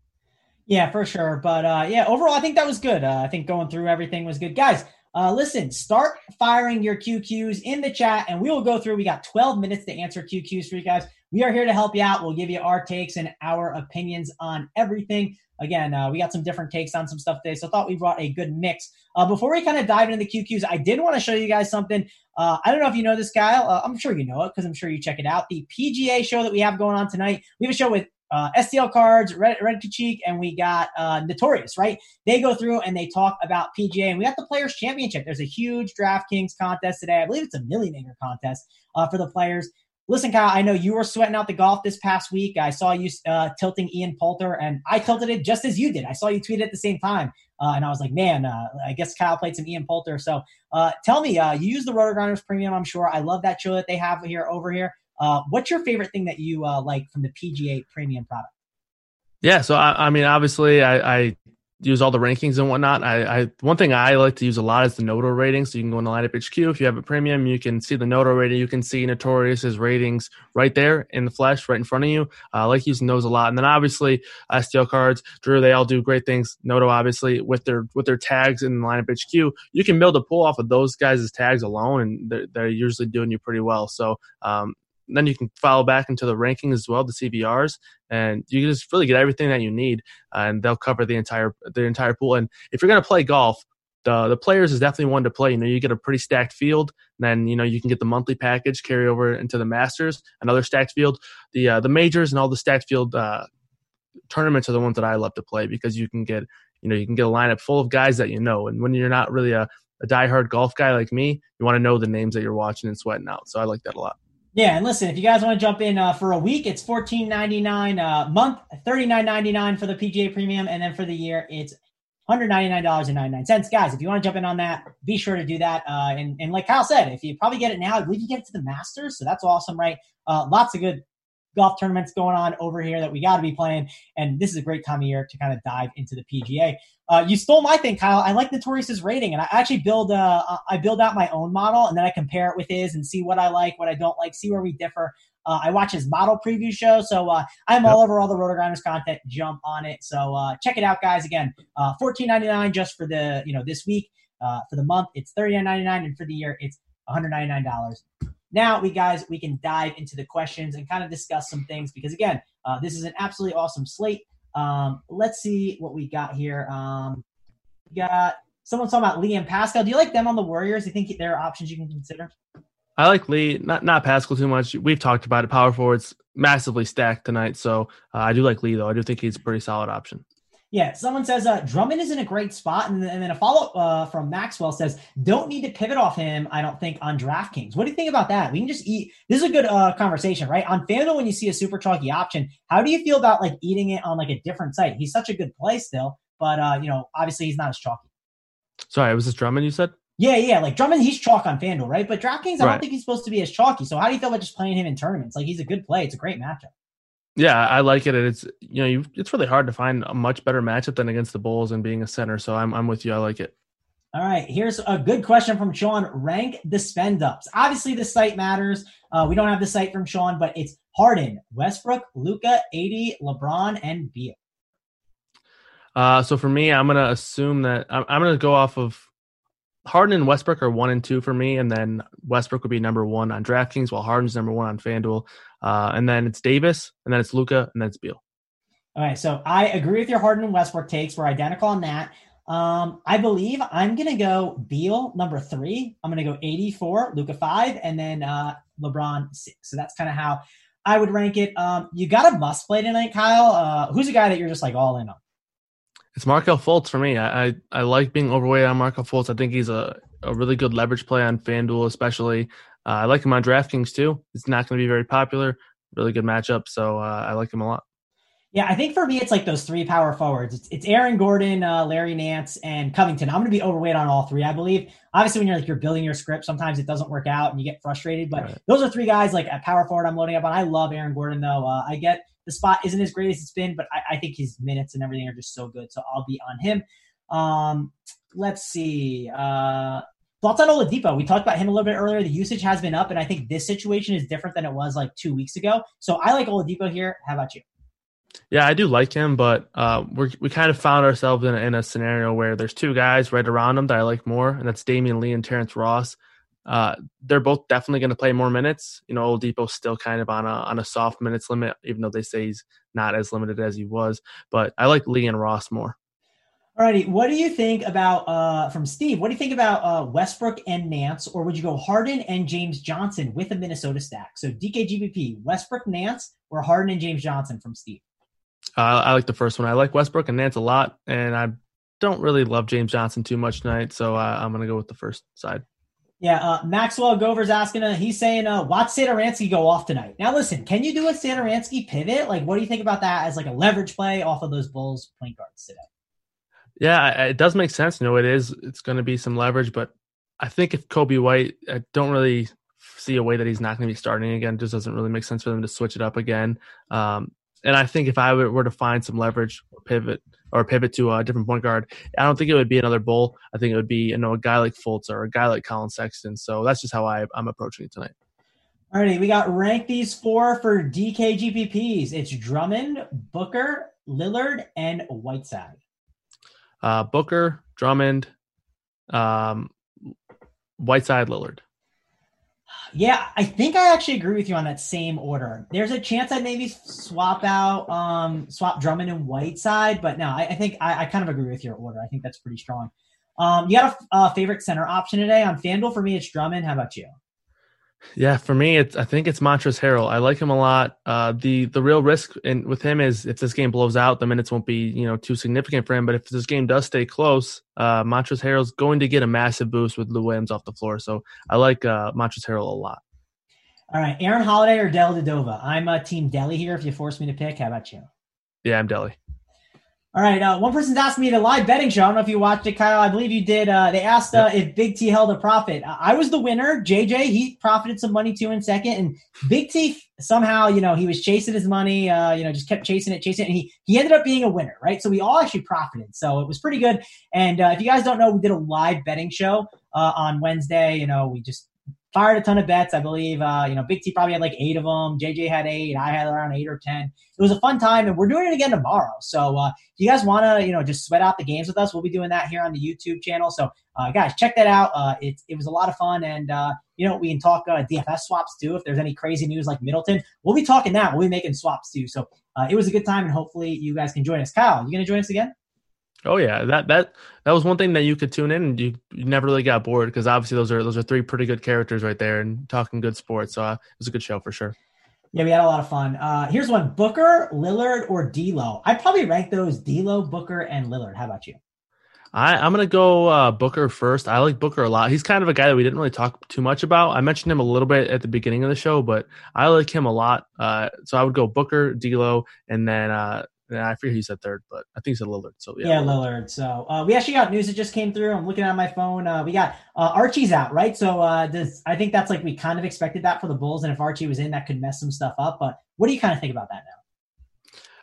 Yeah, for sure. But uh, yeah, overall, I think that was good. Uh, I think going through everything was good, guys. Uh, listen, start firing your QQs in the chat and we will go through. We got 12 minutes to answer QQs for you guys. We are here to help you out. We'll give you our takes and our opinions on everything. Again, uh, we got some different takes on some stuff today, so I thought we brought a good mix. Uh, before we kind of dive into the QQs, I did want to show you guys something. Uh, I don't know if you know this guy. Uh, I'm sure you know it because I'm sure you check it out. The PGA show that we have going on tonight. We have a show with uh, STL cards, Red, Red Kachik, and we got uh, Notorious, right? They go through and they talk about PGA, and we got the Players Championship. There's a huge DraftKings contest today. I believe it's a millionaire contest uh, for the players. Listen, Kyle, I know you were sweating out the golf this past week. I saw you uh, tilting Ian Poulter, and I tilted it just as you did. I saw you tweet it at the same time, uh, and I was like, man, uh, I guess Kyle played some Ian Poulter. So uh, tell me, uh, you use the RotoGrinders Premium, I'm sure. I love that show that they have here over here. Uh, what's your favorite thing that you like from the PGA Premium product? Yeah, so I, I mean, obviously, I, I, use all the rankings and whatnot. I, I, one thing I like to use a lot is the Noto rating. So you can go into Lineup HQ if you have a premium, you can see the Noto rating. You can see Notorious's ratings right there in the flesh, right in front of you. Uh, I like using those a lot. And then obviously STL cards, Drew, they all do great things. Noto obviously with their with their tags in the Lineup HQ, you can build a pull off of those guys' tags alone, and they're, they're usually doing you pretty well. So um, then you can follow back into the rankings as well, the CBRs, and you can just really get everything that you need, and they'll cover the entire the entire pool. And if you're going to play golf, the the players is definitely one to play. You know, you get a pretty stacked field, then you know you can get the monthly package carry over into the Masters, another stacked field. The uh, the majors and all the stacked field uh, tournaments are the ones that I love to play because you can get you know you can get a lineup full of guys that you know, and when you're not really a a diehard golf guy like me, you want to know the names that you're watching and sweating out. So I like that a lot. Yeah, and listen, if you guys want to jump in uh, for a week, it's fourteen ninety nine a month, thirty nine ninety nine for the PGA Premium, and then for the year, it's one hundred ninety nine dollars and ninety nine cents. Guys, if you want to jump in on that, be sure to do that. Uh, and and like Kyle said, if you probably get it now, I believe you get it to the Masters, so that's awesome, right? Uh, lots of good golf tournaments going on over here that we got to be playing. And this is a great time of year to kind of dive into the PGA. Uh, you stole my thing, Kyle. I like Notorious's rating, and I actually build uh, I build out my own model, and then I compare it with his and see what I like, what I don't like, see where we differ. Uh, I watch his model preview show, so uh, I'm all over all the RotoGrinders content. Jump on it, so uh, check it out, guys. Again, uh, fourteen ninety nine just for the you know this week. Uh, for the month, it's thirty nine ninety nine, and for the year, it's one hundred ninety nine dollars. Now, we guys, we can dive into the questions and kind of discuss some things because again, uh, this is an absolutely awesome slate. Um, let's see what we got here. Um, we got someone talking about Lee and Paschall. Do you like them on the Warriors? Do you think there are options you can consider? I like Lee, not not Paschall too much. We've talked about it. Power forwards massively stacked tonight, so uh, I do like Lee though. I do think he's a pretty solid option. Yeah, someone says uh, Drummond is in a great spot, and, and then a follow up uh, from Maxwell says don't need to pivot off him. I don't think on DraftKings. What do you think about that? We can just eat. This is a good uh, conversation, right? On FanDuel, when you see a super chalky option, how do you feel about like eating it on like a different site? He's such a good play still, but uh, you know, obviously he's not as chalky. Sorry, was this Drummond you said? Yeah, yeah, like Drummond, he's chalk on FanDuel, right? But DraftKings, I right. don't think he's supposed to be as chalky. So how do you feel about just playing him in tournaments? Like he's a good play. It's a great matchup. Yeah, I like it. It's you know, it's really hard to find a much better matchup than against the Bulls and being a center. So I'm I'm with you. I like it. All right, here's a good question from Sean. Rank the spend ups. Obviously, the site matters. Uh, we don't have the site from Sean, but it's Harden, Westbrook, Luka, AD, LeBron, and Beal. Uh, so for me, I'm gonna assume that I'm, I'm gonna go off of Harden and Westbrook are one and two for me, and then Westbrook would be number one on DraftKings, while Harden's number one on FanDuel. Uh, and then it's Davis, and then it's Luka, and then it's Beal. All right, so I agree with your Harden and Westbrook takes. We're identical on that. Um, I believe I'm gonna go Beal number three. I'm gonna go 84, Luca five, and then uh, LeBron six. So that's kind of how I would rank it. Um, you got a must play tonight, Kyle. Uh, who's a guy that you're just like all in on? It's Markelle Fultz for me. I, I, I like being overweight on Markelle Fultz. I think he's a, a really good leverage play on FanDuel, especially. Uh, I like him on DraftKings too. It's not going to be very popular. Really good matchup, so uh, I like him a lot. Yeah, I think for me it's like those three power forwards. It's, it's Aaron Gordon, uh, Larry Nance, and Covington. I'm going to be overweight on all three. I believe. Obviously, when you're like you're building your script, sometimes it doesn't work out and you get frustrated. But right. those are three guys like at power forward. I'm loading up on. I love Aaron Gordon though. Uh, I get the spot isn't as great as it's been, but I, I, think his minutes and everything are just so good. So I'll be on him. Um, let's see. Uh, thoughts on Oladipo? We talked about him a little bit earlier. The usage has been up, and I think this situation is different than it was like two weeks ago. So I like Oladipo here. How about you? Yeah, I do like him, but uh, we we kind of found ourselves in a, in a scenario where there's two guys right around him that I like more, and that's Damion Lee and Terrence Ross. Uh, they're both definitely going to play more minutes. You know, Oladipo's still kind of on a on a soft minutes limit, even though they say he's not as limited as he was. But I like Lee and Ross more. Alrighty, what do you think about uh, from Steve? What do you think about uh, Westbrook and Nance, or would you go Harden and James Johnson with a Minnesota stack? So DKGBP, Westbrook, Nance, or Harden and James Johnson from Steve. Uh, I like the first one. I like Westbrook and Nance a lot, and I don't really love James Johnson too much tonight, so uh, I'm going to go with the first side. Yeah, uh, Maxwell Gover's asking. Uh, he's saying, uh, "Watch Satoransky go off tonight." Now, listen, can you do a Satoransky pivot? Like, what do you think about that as like a leverage play off of those Bulls point guards today? Yeah, it does make sense. You know, it is. It's going to be some leverage, but I think if Coby White, I don't really see a way that he's not going to be starting again. It just doesn't really make sense for them to switch it up again. Um, and I think if I were to find some leverage or pivot or pivot to a different point guard, I don't think it would be another bull. I think it would be you know a guy like Fultz or a guy like Collin Sexton. So that's just how I, I'm approaching it tonight. Alrighty, we got rank these four for DKGPPs. It's Drummond, Booker, Lillard, and Whiteside uh, Booker, Drummond, um, Whiteside, Lillard. Yeah, I think I actually agree with you on that same order. There's a chance I'd maybe swap out, um, swap Drummond and Whiteside, but no, I, I think I, I, kind of agree with your order. I think that's pretty strong. Um, you got a, a favorite center option today on FanDuel? For me, it's Drummond. How about you? Yeah, for me, it's I think it's Montrezl Harrell. I like him a lot. Uh, the the real risk in, with him is if this game blows out, the minutes won't be you know too significant for him. But if this game does stay close, uh, Montrezl Harrell's going to get a massive boost with Lou Williams off the floor. So I like uh, Montrezl Harrell a lot. All right, Aaron Holiday or Dellavedova? I'm a team Delly here. If you force me to pick, how about you? Yeah, I'm Delly. All right. Uh, one person's asked me the live betting show. I don't know if you watched it, Kyle. I believe you did. Uh, they asked uh, if Big T held a profit. I was the winner. JJ, he profited some money too in second. And Big T somehow, you know, he was chasing his money, uh, you know, just kept chasing it, chasing it. And he, he ended up being a winner, right? So we all actually profited. So it was pretty good. And uh, if you guys don't know, we did a live betting show uh, on Wednesday. You know, we just fired a ton of bets. I believe, uh, you know, Big T probably had like eight of them. JJ had eight. I had around eight or 10. It was a fun time and we're doing it again tomorrow. So, uh, if you guys want to, you know, just sweat out the games with us, we'll be doing that here on the YouTube channel. So, uh, guys, check that out. Uh, it, it was a lot of fun. And, uh, you know, we can talk uh, DFS swaps too. If there's any crazy news like Middleton, we'll be talking that. We'll be making swaps too. So, uh, it was a good time and hopefully you guys can join us. Kyle, you going to join us again? Oh yeah, that that that was one thing that you could tune in and you, you never really got bored because obviously those are those are three pretty good characters right there and talking good sports. So uh, it was a good show for sure. Yeah, we had a lot of fun. Uh, here's one: Booker, Lillard, or D'Lo. I'd probably rank those D'Lo, Booker, and Lillard. How about you? I, I'm gonna go uh, Booker first. I like Booker a lot. He's kind of a guy that we didn't really talk too much about. I mentioned him a little bit at the beginning of the show, but I like him a lot. Uh, so I would go Booker, D'Lo, and then uh, I forget who said third, but I think he said Lillard. So yeah, yeah Lillard. So uh, we actually got news that just came through. I'm looking at my phone. Uh, we got uh, Archie's out, right? So uh, does I think that's like we kind of expected that for the Bulls, and if Archie was in, that could mess some stuff up. But what do you kind of think about that now?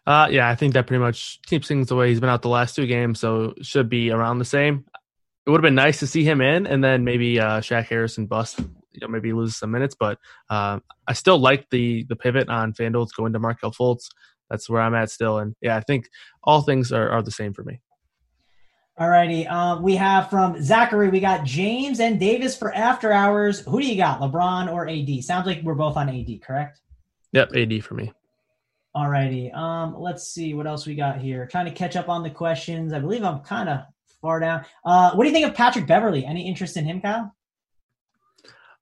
Uh, yeah, I think that pretty much keeps things the way he's been out the last two games, so should be around the same. It would have been nice to see him in, and then maybe uh, Shaq Harrison bust, you know, maybe lose some minutes. But uh, I still like the the pivot on FanDuel to go into Markelle Fultz that's where I'm at still. And yeah, I think all things are, are the same for me. All righty. Um, we have from Zachary, we got James and Davis for after hours. Who do you got, LeBron or AD? Sounds like we're both on AD, correct? Yep, AD for me. All righty. Um, let's see what else we got here. Trying to catch up on the questions. I believe I'm kind of far down. Uh, what do you think of Patrick Beverley? Any interest in him, Kyle?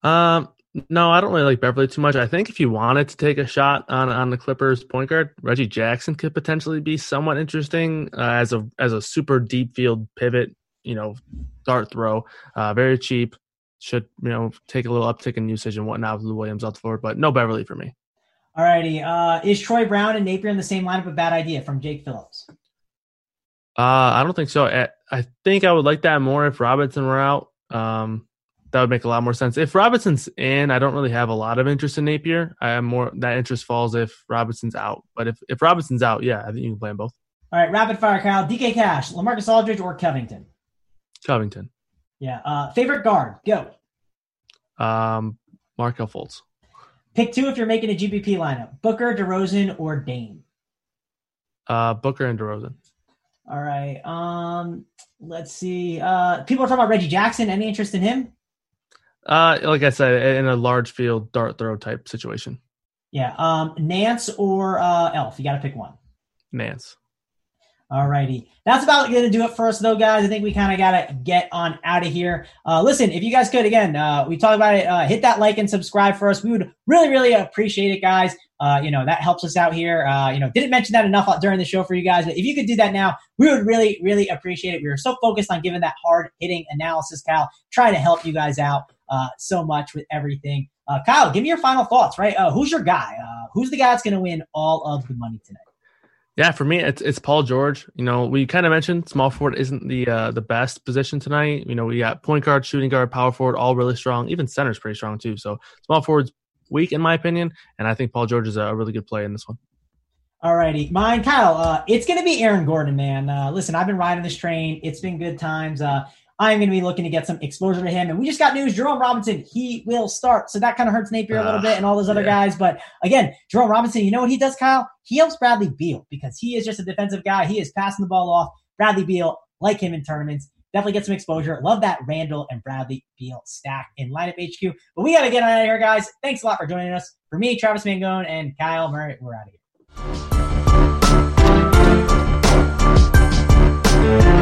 Um, no, I don't really like Beverley too much. I think if you wanted to take a shot on on the Clippers point guard, Reggie Jackson could potentially be somewhat interesting uh, as a as a super deep field pivot. You know, dart throw, uh, very cheap. Should you know take a little uptick in usage and whatnot with Lou Williams off the floor, but no Beverley for me. Alrighty, uh, is Troy Brown and Napier in the same lineup a bad idea? From Jake Phillips. Uh, I don't think so. I, I think I would like that more if Robinson were out. Um, that would make a lot more sense. If Robinson's in, I don't really have a lot of interest in Napier. I am more that interest falls if Robinson's out. But if, if Robinson's out, yeah, I think you can play them both. All right, rapid fire, Kyle. DK Cash, LaMarcus Aldridge, or Covington? Covington. Yeah. Uh, favorite guard? Go. Um, Markelle Fultz. Pick two if you're making a GPP lineup: Booker, DeRozan, or Dame. Uh, Booker and DeRozan. All right. Um, let's see. Uh, people are talking about Reggie Jackson. Any interest in him? Uh, like I said, in a large field dart throw type situation. Yeah. Um, Nance or uh, Elf? You got to pick one. Nance. All righty. That's about going to do it for us, though, guys. I think we kind of got to get on out of here. Uh, listen, if you guys could, again, uh, we talked about it, uh, hit that like and subscribe for us. We would really, really appreciate it, guys. Uh, you know, that helps us out here. Uh, you know, didn't mention that enough during the show for you guys, but if you could do that now, we would really, really appreciate it. We were so focused on giving that hard hitting analysis, Cal, trying to help you guys out uh, so much with everything. Kyle, give me your final thoughts, right? who's your guy? who's the guy that's going to win all of the money tonight? Yeah, for me, it's it's Paul George. You know, we kind of mentioned small forward isn't the uh, the best position tonight. You know, we got point guard, shooting guard, power forward, all really strong. Even center's pretty strong too. So small forward's weak in my opinion, and I think Paul George is a really good play in this one. All righty, mine, Kyle. Uh, it's going to be Aaron Gordon, man. Uh, listen, I've been riding this train. It's been good times. Uh, I'm going to be looking to get some exposure to him. And we just got news Jerome Robinson, he will start. So that kind of hurts Napier uh, a little bit and all those other ah, yeah. guys. But again, Jerome Robinson, you know what he does, Kyle? He helps Bradley Beal because he is just a defensive guy. He is passing the ball off. Bradley Beal, like him in tournaments, definitely get some exposure. Love that Randle and Bradley Beal stack in lineup HQ. But we got to get out of here, guys. Thanks a lot for joining us. For me, Travis Mangone and Kyle Murray, we're out of here.